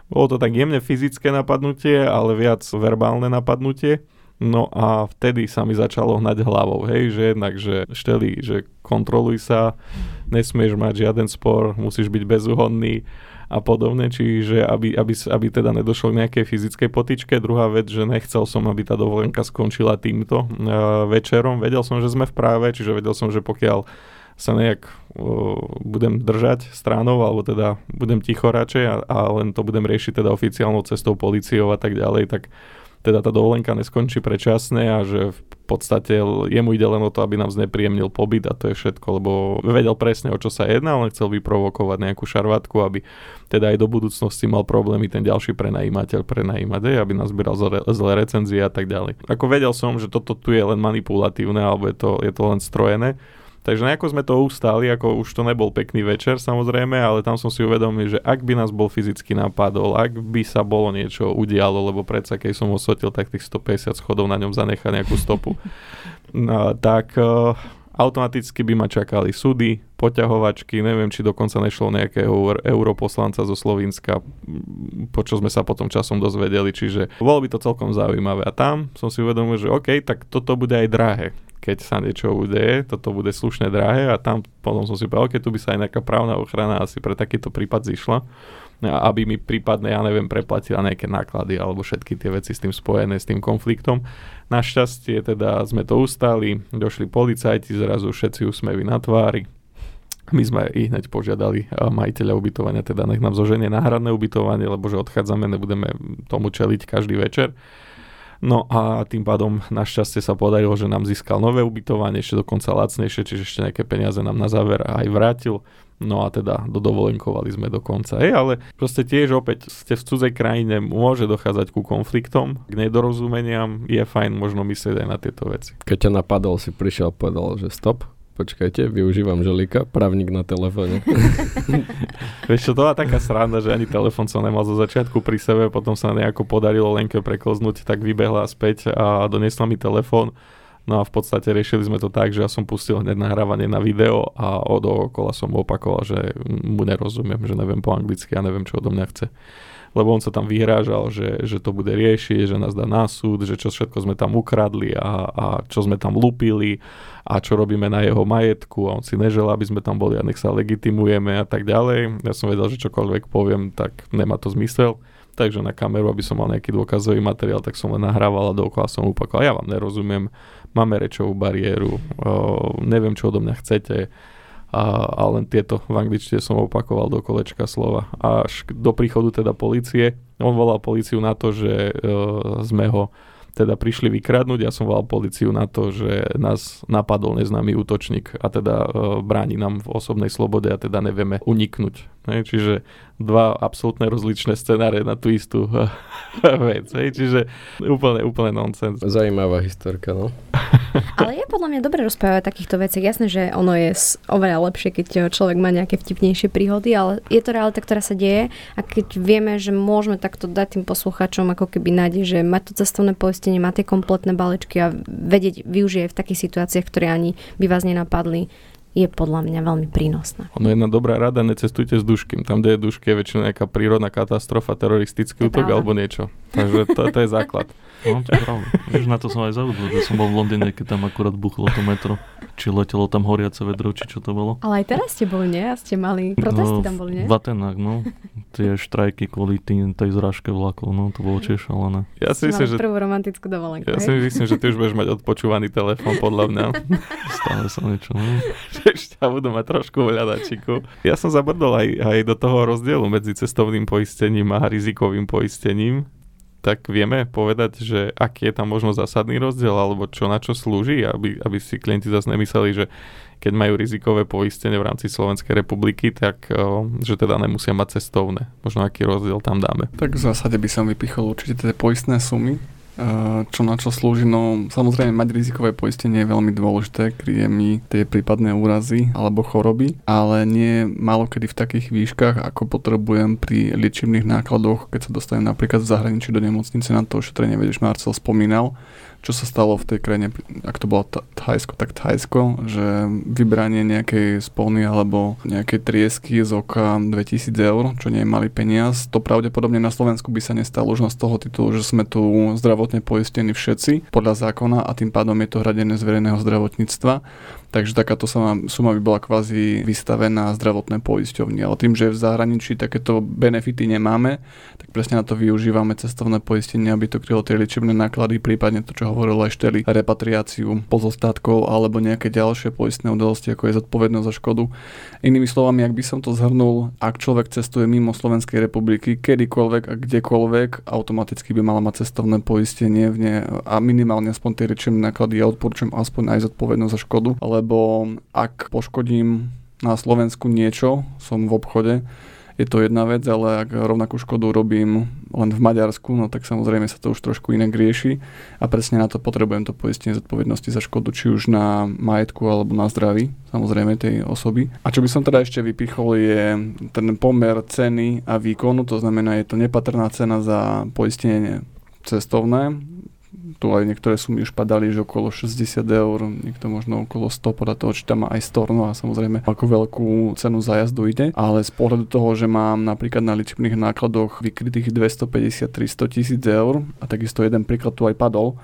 bolo to tak jemne fyzické napadnutie, ale viac verbálne napadnutie. No a vtedy sa mi začalo hnať hlavou, hej, že jednak, že šteli, že kontroluj sa, nesmieš mať žiaden spor, musíš byť bezúhodný a podobne, čiže aby, aby, aby teda nedošlo k nejakej fyzickej potičke. Druhá vec, že nechcel som, aby tá dovolenka skončila týmto uh, večerom. Vedel som, že sme v práve, čiže vedel som, že pokiaľ sa nejak uh, budem držať stranou, alebo teda budem ticho radšej a, a len to budem riešiť teda oficiálnou cestou policiou a tak ďalej, tak teda tá dovolenka neskončí predčasne a že v podstate jemu ide len o to, aby nám znepríjemnil pobyt a to je všetko, lebo vedel presne, o čo sa jedná, len chcel vyprovokovať nejakú šarvátku, aby teda aj do budúcnosti mal problémy ten ďalší prenajímateľ prenajímať, aby nás zbieral zlé, zlé recenzie a tak ďalej. Ako vedel som, že toto tu je len manipulatívne, alebo je to, je to len strojené, Takže nejako sme to ustáli, ako už to nebol pekný večer samozrejme, ale tam som si uvedomil, že ak by nás bol fyzicky napadol, ak by sa bolo niečo udialo, lebo predsa keď som osotil, tak tých 150 schodov na ňom zanechá nejakú stopu, no, tak uh, automaticky by ma čakali súdy, poťahovačky, neviem, či dokonca nešlo nejakého europoslanca zo Slovenska, po čo sme sa potom časom dozvedeli, čiže bolo by to celkom zaujímavé. A tam som si uvedomil, že OK, tak toto bude aj drahé keď sa niečo udeje, toto bude slušné drahé a tam potom som si povedal, keď tu by sa aj nejaká právna ochrana asi pre takýto prípad zišla, aby mi prípadne, ja neviem, preplatila nejaké náklady alebo všetky tie veci s tým spojené, s tým konfliktom. Našťastie teda sme to ustali, došli policajti, zrazu všetci úsmevy na tvári, my sme ich hneď požiadali majiteľa ubytovania, teda nech nám zoženie náhradné ubytovanie, lebo že odchádzame, nebudeme tomu čeliť každý večer. No a tým pádom našťastie sa podarilo, že nám získal nové ubytovanie, ešte dokonca lacnejšie, čiže ešte nejaké peniaze nám na záver aj vrátil. No a teda dodovolenkovali sme dokonca. Hej, ale proste tiež opäť ste v cudzej krajine, môže dochádzať ku konfliktom, k nedorozumeniam, je fajn možno myslieť aj na tieto veci. Keď ťa napadol, si prišiel a povedal, že stop, Počkajte, využívam želika, právnik na telefóne. Vieš čo, to bola taká sranda, že ani telefón som nemal zo začiatku pri sebe, potom sa nejako podarilo Lenke preklznúť, tak vybehla späť a donesla mi telefón. No a v podstate riešili sme to tak, že ja som pustil hneď nahrávanie na video a od okola som opakoval, že mu nerozumiem, že neviem po anglicky a neviem, čo odo mňa chce lebo on sa tam vyhrážal, že, že to bude riešiť, že nás dá na súd, že čo všetko sme tam ukradli a, a čo sme tam lúpili a čo robíme na jeho majetku a on si nežel, aby sme tam boli a nech sa legitimujeme a tak ďalej. Ja som vedel, že čokoľvek poviem, tak nemá to zmysel. Takže na kameru, aby som mal nejaký dôkazový materiál, tak som len nahrával a dookola som opakoval, ja vám nerozumiem, máme rečovú bariéru, o, neviem, čo odo mňa chcete, a, a len tieto v angličtine som opakoval do kolečka slova. Až do príchodu teda policie, on volal policiu na to, že uh, sme ho teda prišli vykradnúť, ja som volal policiu na to, že nás napadol neznámy útočník a teda uh, bráni nám v osobnej slobode a teda nevieme uniknúť. Ne? Čiže dva absolútne rozličné scenáre na tú istú vec. Hej? Čiže úplne, úplne nonsens. Zajímavá historka, no. Ale je podľa mňa dobre rozprávať takýchto vecí. Jasné, že ono je oveľa lepšie, keď človek má nejaké vtipnejšie príhody, ale je to realita, ktorá sa deje a keď vieme, že môžeme takto dať tým poslucháčom ako keby nádej, že mať to cestovné poistenie, má tie kompletné balečky a vedieť využije v takých situáciách, ktoré ani by vás nenapadli, je podľa mňa veľmi prínosná. Ono jedna dobrá rada, necestujte s duškým. Tam, kde je dušky, je väčšinou nejaká prírodná katastrofa, teroristický útok alebo niečo. Takže to, to je základ. No, to je pravda. Víš, na to som aj zabudol, že som bol v Londýne, keď tam akurát buchlo to metro. Či letelo tam horiace vedro, či čo to bolo. Ale aj teraz ste boli, nie? A ste mali protesty no, tam boli, nie? V Atenách, no. Tie štrajky kvôli tým, tej zrážke vlakov, no to bolo tiež šalené. Ja si myslím, že... prvú romantickú dovolenku, Ja si myslím, že ty už budeš mať odpočúvaný telefón, podľa mňa. Stále sa niečo, no. Ešte budú mať trošku v hľadačiku. Ja som zabrdol aj, aj do toho rozdielu medzi cestovným poistením a rizikovým poistením tak vieme povedať, že aký je tam možno zásadný rozdiel, alebo čo na čo slúži, aby, aby si klienti zase nemysleli, že keď majú rizikové poistenie v rámci Slovenskej republiky, tak že teda nemusia mať cestovné. Možno aký rozdiel tam dáme. Tak v zásade by som vypichol určite tie poistné sumy, čo na čo slúži. No samozrejme mať rizikové poistenie je veľmi dôležité, kryje mi tie prípadné úrazy alebo choroby, ale nie málo kedy v takých výškach, ako potrebujem pri liečebných nákladoch, keď sa dostanem napríklad v zahraničí do nemocnice na to ošetrenie, vedeš, Marcel spomínal, čo sa stalo v tej krajine, ak to bolo Thajsko, tak Thajsko, že vybranie nejakej spolny alebo nejakej triesky z oka 2000 eur, čo nie je malý peniaz, to pravdepodobne na Slovensku by sa nestalo už z toho titulu, že sme tu zdravotne poistení všetci podľa zákona a tým pádom je to hradené z verejného zdravotníctva. Takže takáto suma, suma by bola kvázi vystavená zdravotné poisťovni. Ale tým, že v zahraničí takéto benefity nemáme, tak presne na to využívame cestovné poistenie, aby to krylo tie liečebné náklady, prípadne to, čo hovoril aj Šteli, repatriáciu pozostatkov alebo nejaké ďalšie poistné udalosti, ako je zodpovednosť za škodu. Inými slovami, ak by som to zhrnul, ak človek cestuje mimo Slovenskej republiky, kedykoľvek a kdekoľvek, automaticky by mala mať cestovné poistenie v ne a minimálne aspoň tie liečebné náklady. Ja odporúčam aspoň aj zodpovednosť za škodu, lebo ak poškodím na Slovensku niečo, som v obchode, je to jedna vec, ale ak rovnakú škodu robím len v Maďarsku, no tak samozrejme sa to už trošku inak rieši a presne na to potrebujem to poistenie zodpovednosti za škodu, či už na majetku alebo na zdraví, samozrejme tej osoby. A čo by som teda ešte vypichol je ten pomer ceny a výkonu, to znamená je to nepatrná cena za poistenie cestovné, tu aj niektoré sumy už padali, že okolo 60 eur, niekto možno okolo 100, podľa toho, či tam má aj storno a samozrejme ako veľkú cenu zájazdu ide. Ale z pohľadu toho, že mám napríklad na ličebných nákladoch vykrytých 250-300 tisíc eur a takisto jeden príklad tu aj padol,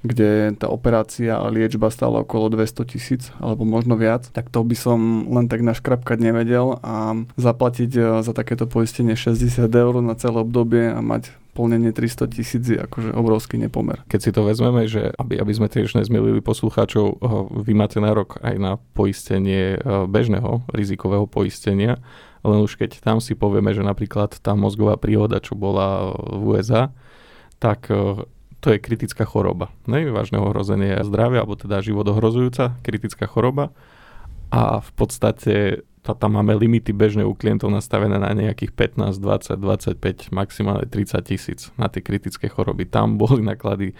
kde tá operácia a liečba stála okolo 200 tisíc alebo možno viac, tak to by som len tak naškrapkať nevedel a zaplatiť eh, za takéto poistenie 60 eur na celé obdobie a mať plnenie 300 tisíc je akože obrovský nepomer. Keď si to vezmeme, že aby, aby sme tiež nezmilili poslucháčov, eh, vy máte nárok aj na poistenie eh, bežného rizikového poistenia, len už keď tam si povieme, že napríklad tá mozgová príhoda, čo bola v USA, tak eh, to je kritická choroba. Ne? Vážne ohrozenie zdravia, alebo teda život ohrozujúca kritická choroba. A v podstate tá, tam máme limity bežne u klientov nastavené na nejakých 15, 20, 25, maximálne 30 tisíc na tie kritické choroby. Tam boli náklady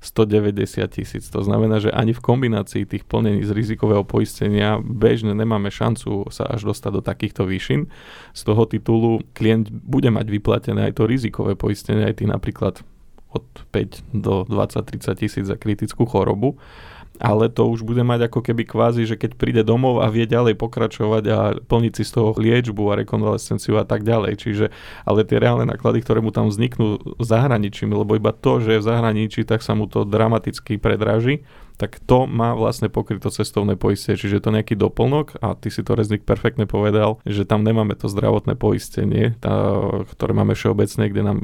190 tisíc. To znamená, že ani v kombinácii tých plnení z rizikového poistenia bežne nemáme šancu sa až dostať do takýchto výšin. Z toho titulu klient bude mať vyplatené aj to rizikové poistenie, aj tých napríklad od 5 do 20-30 tisíc za kritickú chorobu ale to už bude mať ako keby kvázi, že keď príde domov a vie ďalej pokračovať a plniť si z toho liečbu a rekonvalescenciu a tak ďalej. Čiže, ale tie reálne náklady, ktoré mu tam vzniknú zahraničím, lebo iba to, že je v zahraničí, tak sa mu to dramaticky predraží tak to má vlastne pokryto cestovné poistenie, čiže to nejaký doplnok a ty si to Reznik perfektne povedal, že tam nemáme to zdravotné poistenie, tá, ktoré máme všeobecne, kde nám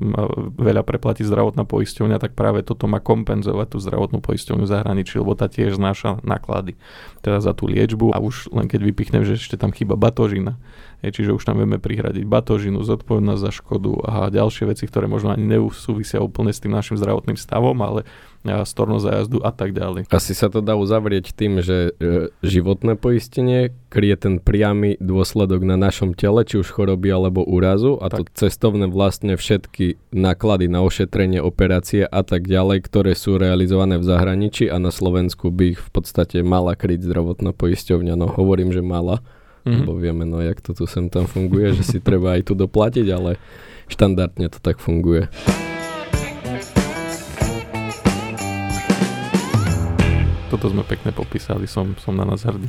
veľa preplatí zdravotná poisťovňa, tak práve toto má kompenzovať tú zdravotnú poisťovňu v zahraničí, lebo tá tiež znáša náklady teda za tú liečbu a už len keď vypichnem, že ešte tam chýba batožina, je, čiže už tam vieme prihradiť batožinu, zodpovednosť za škodu a ďalšie veci, ktoré možno ani neusúvisia úplne s tým našim zdravotným stavom, ale storno zájazdu a tak ďalej. Asi sa to dá uzavrieť tým, že e, životné poistenie kryje ten priamy dôsledok na našom tele, či už choroby alebo úrazu a tak. to cestovné vlastne všetky náklady na ošetrenie, operácie a tak ďalej, ktoré sú realizované v zahraničí a na Slovensku by ich v podstate mala kryť zdravotná poisťovňa. No hovorím, že mala, mm-hmm. lebo vieme, no jak to tu sem tam funguje, že si treba aj tu doplatiť, ale štandardne to tak funguje. Toto sme pekne popísali, som, som na nás hrdý.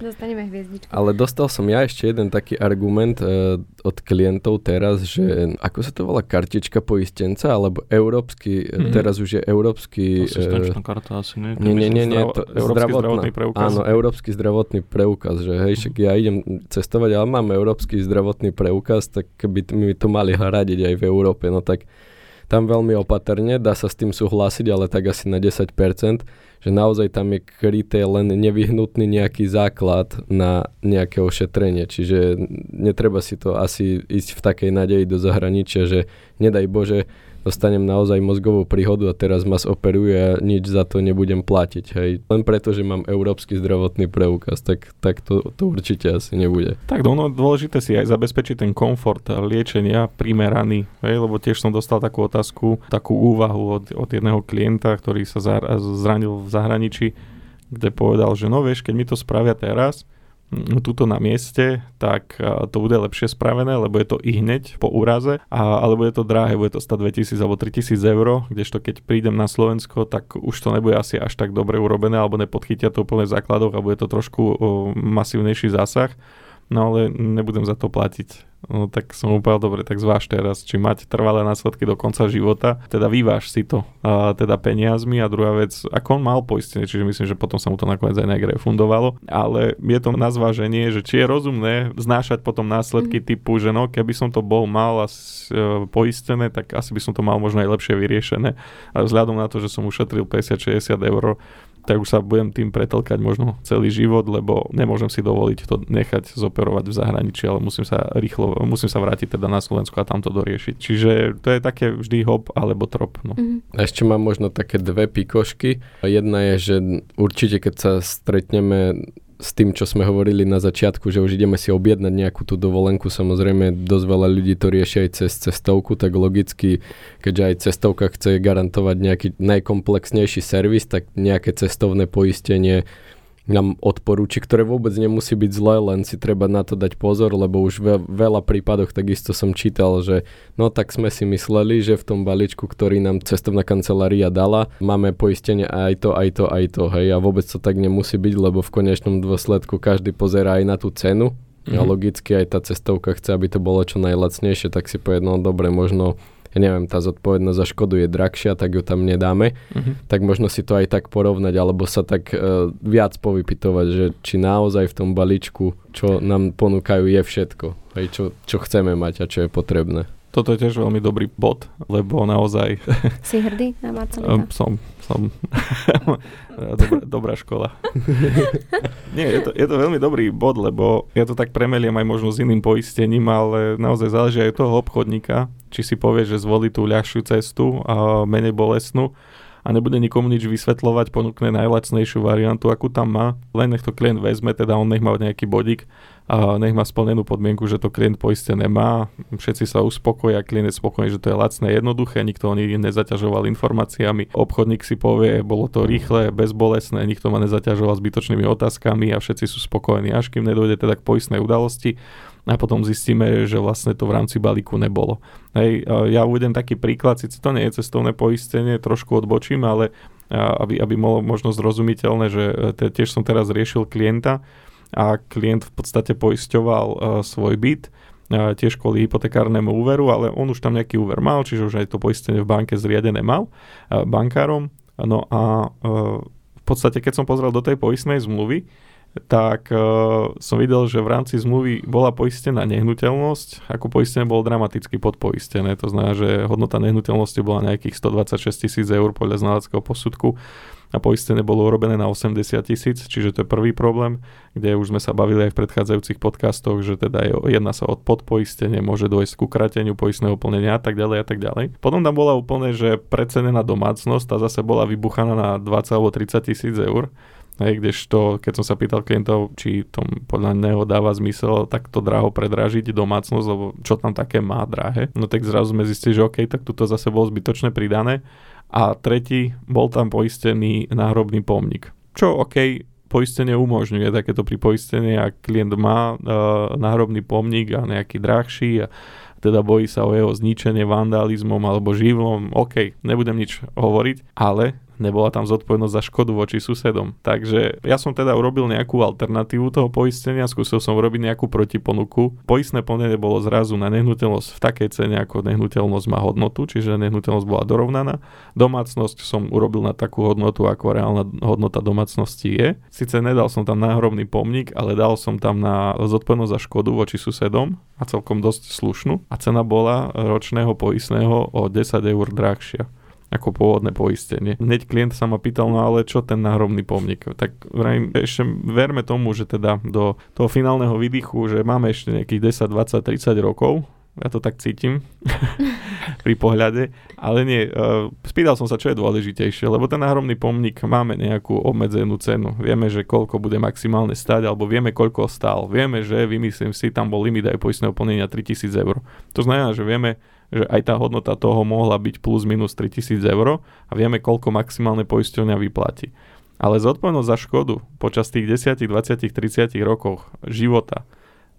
Dostaneme hviezdičku. Ale dostal som ja ešte jeden taký argument uh, od klientov teraz, že ako sa to volá, kartička poistenca, alebo európsky, mm-hmm. teraz už je európsky... Asistenčná karta asi nie. Nie, nie, nie, nie to, európsky zdravotný preukaz. Áno, európsky zdravotný preukaz, že hej, však ja idem cestovať, ale mám európsky zdravotný preukaz, tak by t- mi to mali hradiť aj v Európe, no tak tam veľmi opatrne, dá sa s tým súhlasiť, ale tak asi na 10%, že naozaj tam je kryté len nevyhnutný nejaký základ na nejaké ošetrenie, čiže netreba si to asi ísť v takej nádeji do zahraničia, že nedaj Bože, dostanem naozaj mozgovú príhodu a teraz ma zoperuje a nič za to nebudem platiť. Hej. Len preto, že mám európsky zdravotný preukaz, tak, tak to, to určite asi nebude. Tak ono dôležité si aj zabezpečiť ten komfort liečenia primeraný, hej, lebo tiež som dostal takú otázku, takú úvahu od, od jedného klienta, ktorý sa zranil v zahraničí, kde povedal, že no vieš, keď mi to spravia teraz, tuto na mieste, tak to bude lepšie spravené, lebo je to i hneď po úraze, a, alebo je to drahé, bude to stať 2000 alebo 3000 eur, kdežto keď prídem na Slovensko, tak už to nebude asi až tak dobre urobené, alebo nepodchytia to úplne v základoch a bude to trošku o, masívnejší zásah, no ale nebudem za to platiť. No tak som úplne dobre, tak zváž teraz, či mať trvalé následky do konca života, teda vyváž si to a, teda peniazmi a druhá vec, ako on mal poistenie, čiže myslím, že potom sa mu to nakoniec aj nejak refundovalo, ale je to na zváženie, že či je rozumné znášať potom následky mm. typu, že no keby som to bol mal a e, poistené, tak asi by som to mal možno aj lepšie vyriešené. A vzhľadom na to, že som ušetril 50-60 eur, tak už sa budem tým pretlkať možno celý život, lebo nemôžem si dovoliť to nechať zoperovať v zahraničí, ale musím sa rýchlo, musím sa vrátiť teda na Slovensku a tam to doriešiť. Čiže to je také vždy hop alebo trop. No. A ešte mám možno také dve pikošky. Jedna je, že určite keď sa stretneme s tým, čo sme hovorili na začiatku, že už ideme si objednať nejakú tú dovolenku, samozrejme dosť veľa ľudí to rieši aj cez cestovku, tak logicky, keďže aj cestovka chce garantovať nejaký najkomplexnejší servis, tak nejaké cestovné poistenie nám odporúči, ktoré vôbec nemusí byť zlé, len si treba na to dať pozor, lebo už ve, veľa prípadoch takisto som čítal, že no tak sme si mysleli, že v tom balíčku, ktorý nám cestovná kancelária dala, máme poistenie aj to, aj to, aj to, hej, a vôbec to tak nemusí byť, lebo v konečnom dôsledku každý pozerá aj na tú cenu, mm-hmm. a logicky aj tá cestovka chce, aby to bolo čo najlacnejšie, tak si povie, no dobre, možno ja neviem, tá zodpovednosť za škodu je drahšia, tak ju tam nedáme, Mhm. tak možno si to aj tak porovnať, alebo sa tak uh, viac povypitovať, že či naozaj v tom balíčku, čo nám ponúkajú, je všetko, hej, čo, čo chceme mať a čo je potrebné. Toto je tiež veľmi dobrý bod, lebo naozaj Si hrdý na Marcelika? som, som dobrá, dobrá škola. Nie, je to, je to veľmi dobrý bod, lebo ja to tak premeliem aj možno s iným poistením, ale naozaj záleží aj toho obchodníka, či si povie, že zvolí tú ľahšiu cestu a menej bolestnú a nebude nikomu nič vysvetľovať, ponúkne najlacnejšiu variantu, akú tam má, len nech to klient vezme, teda on nech má nejaký bodík a nech má splnenú podmienku, že to klient poistené má, všetci sa uspokoja, klient je spokojný, že to je lacné, jednoduché, nikto ho nezaťažoval informáciami, obchodník si povie, bolo to rýchle, bezbolesné, nikto ma nezaťažoval zbytočnými otázkami a všetci sú spokojní, až kým nedojde teda k poistnej udalosti a potom zistíme, že vlastne to v rámci balíku nebolo. Hej, ja uvedem taký príklad, síce to nie je cestovné poistenie, trošku odbočím, ale aby, aby bolo možno zrozumiteľné, že e, tiež som teraz riešil klienta a klient v podstate poisťoval uh, svoj byt, uh, tiež kvôli hypotekárnemu úveru, ale on už tam nejaký úver mal, čiže už aj to poistenie v banke zriadené mal bankárom. No a v podstate, keď som pozrel do tej poistnej zmluvy, tak uh, som videl, že v rámci zmluvy bola poistená nehnuteľnosť, ako poistenie bolo dramaticky podpoistené. To znamená, že hodnota nehnuteľnosti bola nejakých 126 tisíc eur podľa znaleckého posudku a poistené bolo urobené na 80 tisíc, čiže to je prvý problém, kde už sme sa bavili aj v predchádzajúcich podcastoch, že teda je, jedná sa od podpoistenie, môže dojsť ku krateniu poistného plnenia a tak ďalej a tak ďalej. Potom tam bola úplne, že precenená domácnosť, tá zase bola vybuchaná na 20 alebo 30 tisíc eur. Hej, kdežto, keď som sa pýtal klientov, či to podľa neho dáva zmysel takto draho predražiť domácnosť, lebo čo tam také má drahé, no tak zrazu sme zistili, že OK, tak tuto zase bolo zbytočne pridané. A tretí, bol tam poistený náhrobný pomník. Čo OK, poistenie umožňuje takéto pripoistenie, ak klient má uh, náhrobný pomník a nejaký drahší a teda bojí sa o jeho zničenie vandalizmom alebo živlom, OK, nebudem nič hovoriť, ale nebola tam zodpovednosť za škodu voči susedom. Takže ja som teda urobil nejakú alternatívu toho poistenia, skúsil som urobiť nejakú protiponuku. Poistné plnenie bolo zrazu na nehnuteľnosť v takej cene, ako nehnuteľnosť má hodnotu, čiže nehnuteľnosť bola dorovnaná. Domácnosť som urobil na takú hodnotu, ako reálna hodnota domácnosti je. Sice nedal som tam náhrobný pomník, ale dal som tam na zodpovednosť za škodu voči susedom a celkom dosť slušnú. A cena bola ročného poistného o 10 eur drahšia ako pôvodné poistenie. Hneď klient sa ma pýtal, no ale čo ten náhrobný pomník? Tak vrajím, ešte verme tomu, že teda do toho finálneho výdychu, že máme ešte nejakých 10, 20, 30 rokov, ja to tak cítim pri pohľade, ale nie, uh, spýtal som sa, čo je dôležitejšie, lebo ten náhrobný pomník máme nejakú obmedzenú cenu. Vieme, že koľko bude maximálne stať, alebo vieme, koľko stál. Vieme, že, vymyslím si, tam bol limit aj poistného plnenia 3000 eur. To znamená, že vieme, že aj tá hodnota toho mohla byť plus minus 3000 eur a vieme, koľko maximálne poisťovňa vyplatí. Ale zodpovednosť za škodu počas tých 10, 20, 30 rokoch života,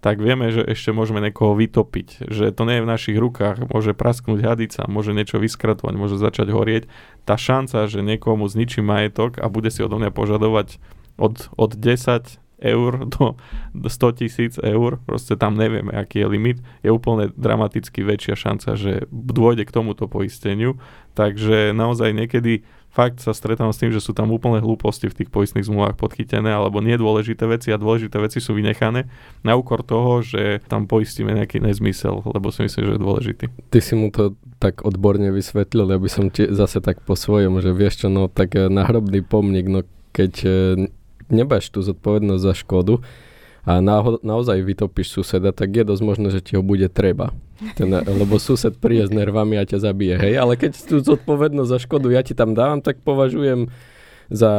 tak vieme, že ešte môžeme niekoho vytopiť, že to nie je v našich rukách, môže prasknúť hadica, môže niečo vyskratovať, môže začať horieť. Tá šanca, že niekomu zničí majetok a bude si odo mňa požadovať od, od 10 eur do, do 100 tisíc eur, proste tam nevieme, aký je limit, je úplne dramaticky väčšia šanca, že dôjde k tomuto poisteniu. Takže naozaj niekedy fakt sa stretávam s tým, že sú tam úplne hlúposti v tých poistných zmluvách podchytené, alebo nedôležité veci a dôležité veci sú vynechané na úkor toho, že tam poistíme nejaký nezmysel, lebo si myslím, že je dôležitý. Ty si mu to tak odborne vysvetlil, aby som ti zase tak po svojom, že vieš čo, no tak eh, nahrobný pomník, no keď eh, nebáš tú zodpovednosť za škodu a naho- naozaj vytopíš suseda, tak je dosť možné, že ti ho bude treba. Ten, lebo sused príde s nervami a ťa zabije, hej. Ale keď tú zodpovednosť za škodu ja ti tam dávam, tak považujem za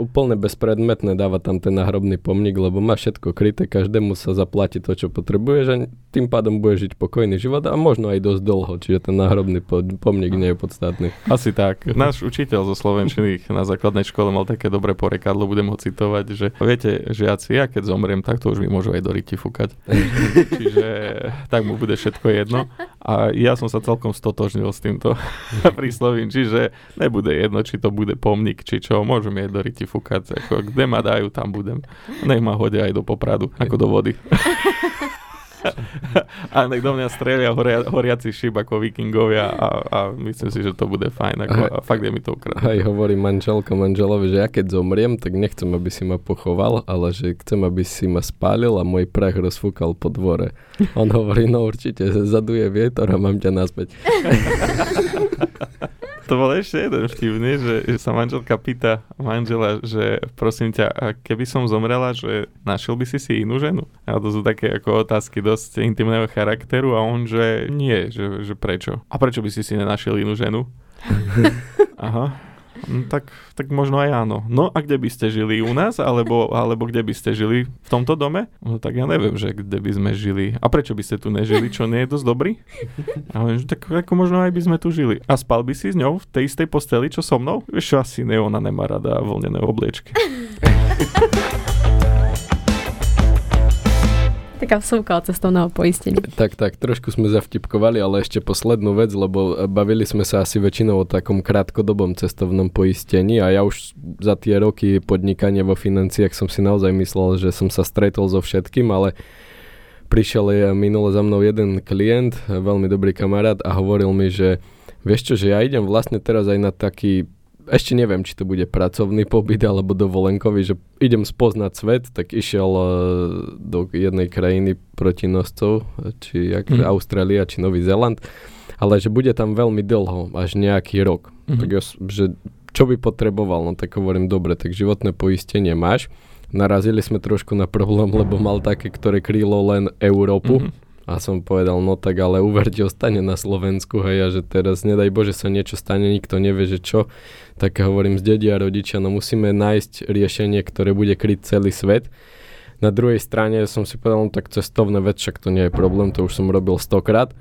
úplne bezpredmetné dávať tam ten náhrobný pomník, lebo má všetko kryté, každému sa zaplatí to, čo potrebuje, že tým pádom bude žiť pokojný život a možno aj dosť dlho, čiže ten náhrobný pomník nie je podstatný. Asi tak. Náš učiteľ zo Slovenčiny na základnej škole mal také dobré porekadlo, budem ho citovať, že viete, žiaci, ja keď zomriem, tak to už mi môžu aj do ryti fúkať. čiže tak mu bude všetko jedno. A ja som sa celkom stotožnil s týmto príslovím, čiže nebude jedno, či to bude pomník, či čo, môžem jej do ryti fúkať, ako kde ma dajú, tam budem. Nech ma hodia aj do popradu, ako do vody. a nech do mňa strelia horia, horiaci šip ako vikingovia a, a myslím si, že to bude fajn. Ako, a fakt je mi to ukradné. Aj hovorí manželka manželovi, že ja keď zomriem, tak nechcem, aby si ma pochoval, ale že chcem, aby si ma spálil a môj prach rozfúkal po dvore. On hovorí, no určite, zaduje vietor a mám ťa naspäť. to bol ešte jeden vtipný, že, že sa manželka pýta manžela, že prosím ťa, keby som zomrela, že našiel by si si inú ženu? A to sú také ako otázky dosť intimného charakteru a on, že nie, že, že prečo? A prečo by si si nenašiel inú ženu? Aha. No, tak, tak možno aj áno. No a kde by ste žili? U nás? Alebo, alebo kde by ste žili? V tomto dome? No tak ja neviem, že kde by sme žili. A prečo by ste tu nežili? Čo nie je dosť dobrý? A tak ako možno aj by sme tu žili. A spal by si s ňou v tej istej posteli, čo so mnou? Vieš asi ne, ona nemá rada voľnené obliečky. Taká vsúka od cestovného poistenia. Tak, tak, trošku sme zavtipkovali, ale ešte poslednú vec, lebo bavili sme sa asi väčšinou o takom krátkodobom cestovnom poistení a ja už za tie roky podnikania vo financiách som si naozaj myslel, že som sa stretol so všetkým, ale prišiel minule za mnou jeden klient, veľmi dobrý kamarát a hovoril mi, že vieš čo, že ja idem vlastne teraz aj na taký ešte neviem, či to bude pracovný pobyt alebo dovolenkový, že idem spoznať svet, tak išiel uh, do jednej krajiny proti noscov, či jak, mm. Austrália, či Nový Zeland, ale že bude tam veľmi dlho, až nejaký rok. Mm. Tak ja, že čo by potreboval, no tak hovorím, dobre, tak životné poistenie máš. Narazili sme trošku na problém, lebo mal také, ktoré krylo len Európu. Mm-hmm a som povedal, no tak ale uverte, ostane na Slovensku, hej, a že teraz nedaj Bože sa niečo stane, nikto nevie, že čo. Tak hovorím s dedia rodičia, no musíme nájsť riešenie, ktoré bude kryť celý svet. Na druhej strane som si povedal, no tak cestovné vec, však to nie je problém, to už som robil stokrát.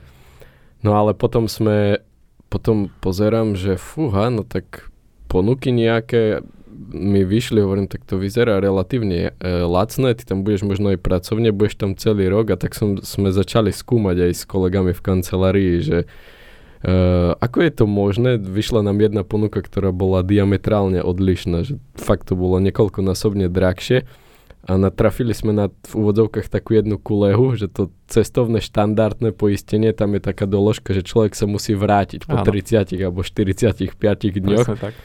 No ale potom sme, potom pozerám, že fúha, no tak ponuky nejaké, mi vyšli, hovorím, tak to vyzerá relatívne e, lacné, ty tam budeš možno aj pracovne, budeš tam celý rok a tak som, sme začali skúmať aj s kolegami v kancelárii, že Uh, ako je to možné? Vyšla nám jedna ponuka, ktorá bola diametrálne odlišná, že fakt to bolo niekoľkonásobne drahšie a natrafili sme na v úvodzovkách takú jednu kulehu, že to cestovné štandardné poistenie, tam je taká doložka, že človek sa musí vrátiť po Áno. 30 alebo 45 dňoch. Presne tak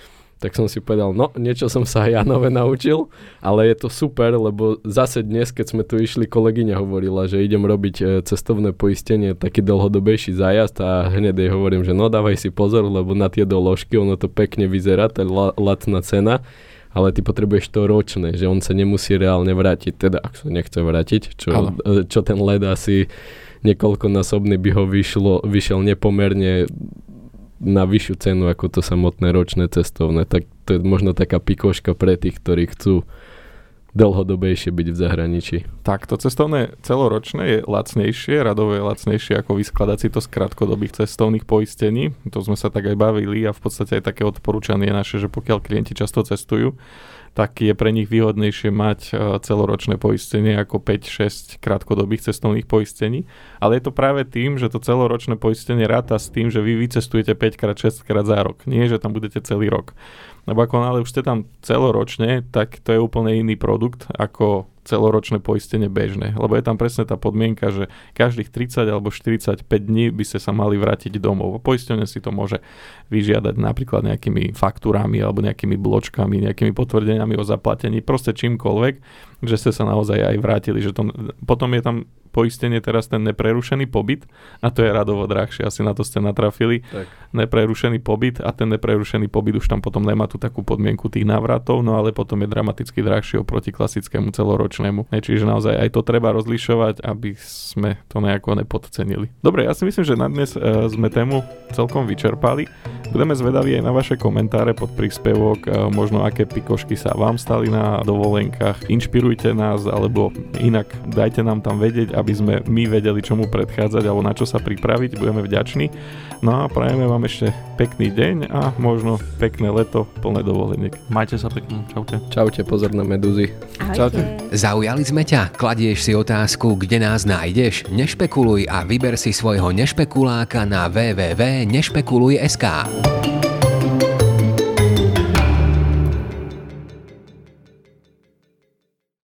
tak som si povedal, no niečo som sa aj ja nové naučil, ale je to super, lebo zase dnes, keď sme tu išli, kolegyňa hovorila, že idem robiť e, cestovné poistenie, taký dlhodobejší zájazd a hneď jej hovorím, že no dávaj si pozor, lebo na tie doložky, ono to pekne vyzerá, je lacná cena, ale ty potrebuješ to ročné, že on sa nemusí reálne vrátiť, teda ak sa nechce vrátiť, čo, e, čo ten led asi niekoľkonásobný by ho vyšlo, vyšiel nepomerne na vyššiu cenu ako to samotné ročné cestovné. Tak to je možno taká pikoška pre tých, ktorí chcú dlhodobejšie byť v zahraničí. Tak, to cestovné celoročné je lacnejšie, radové je lacnejšie ako vyskladať si to z krátkodobých cestovných poistení. To sme sa tak aj bavili a v podstate aj také odporúčanie naše, že pokiaľ klienti často cestujú, tak je pre nich výhodnejšie mať e, celoročné poistenie ako 5-6 krátkodobých cestovných poistení. Ale je to práve tým, že to celoročné poistenie ráta s tým, že vy vycestujete 5-6 krát za rok. Nie, že tam budete celý rok. Lebo ako nále už ste tam celoročne, tak to je úplne iný produkt ako celoročné poistenie bežné. Lebo je tam presne tá podmienka, že každých 30 alebo 45 dní by ste sa mali vrátiť domov. Poistenie si to môže vyžiadať napríklad nejakými faktúrami alebo nejakými bločkami, nejakými potvrdeniami o zaplatení, proste čímkoľvek, že ste sa naozaj aj vrátili. Že to, potom je tam poistenie teraz ten neprerušený pobyt a to je radovo drahšie, asi na to ste natrafili. Tak. Neprerušený pobyt a ten neprerušený pobyt už tam potom nemá tú takú podmienku tých návratov, no ale potom je dramaticky drahšie oproti klasickému celoročnému. Ne, čiže naozaj aj to treba rozlišovať, aby sme to nejako nepodcenili. Dobre, ja si myslím, že na dnes uh, sme tému celkom vyčerpali. Budeme zvedaví aj na vaše komentáre pod príspevok, uh, možno aké pikošky sa vám stali na dovolenkách. Inšpirujte nás, alebo inak dajte nám tam vedieť, aby sme my vedeli, čomu predchádzať alebo na čo sa pripraviť. Budeme vďační. No a prajeme vám ešte pekný deň a možno pekné leto plné dovoleniek. Majte sa pekne. Čaute. Čaute, pozor na medúzy. Čaute. Zaujali sme ťa? Kladieš si otázku, kde nás nájdeš? Nešpekuluj a vyber si svojho nešpekuláka na www.nešpekuluj.sk.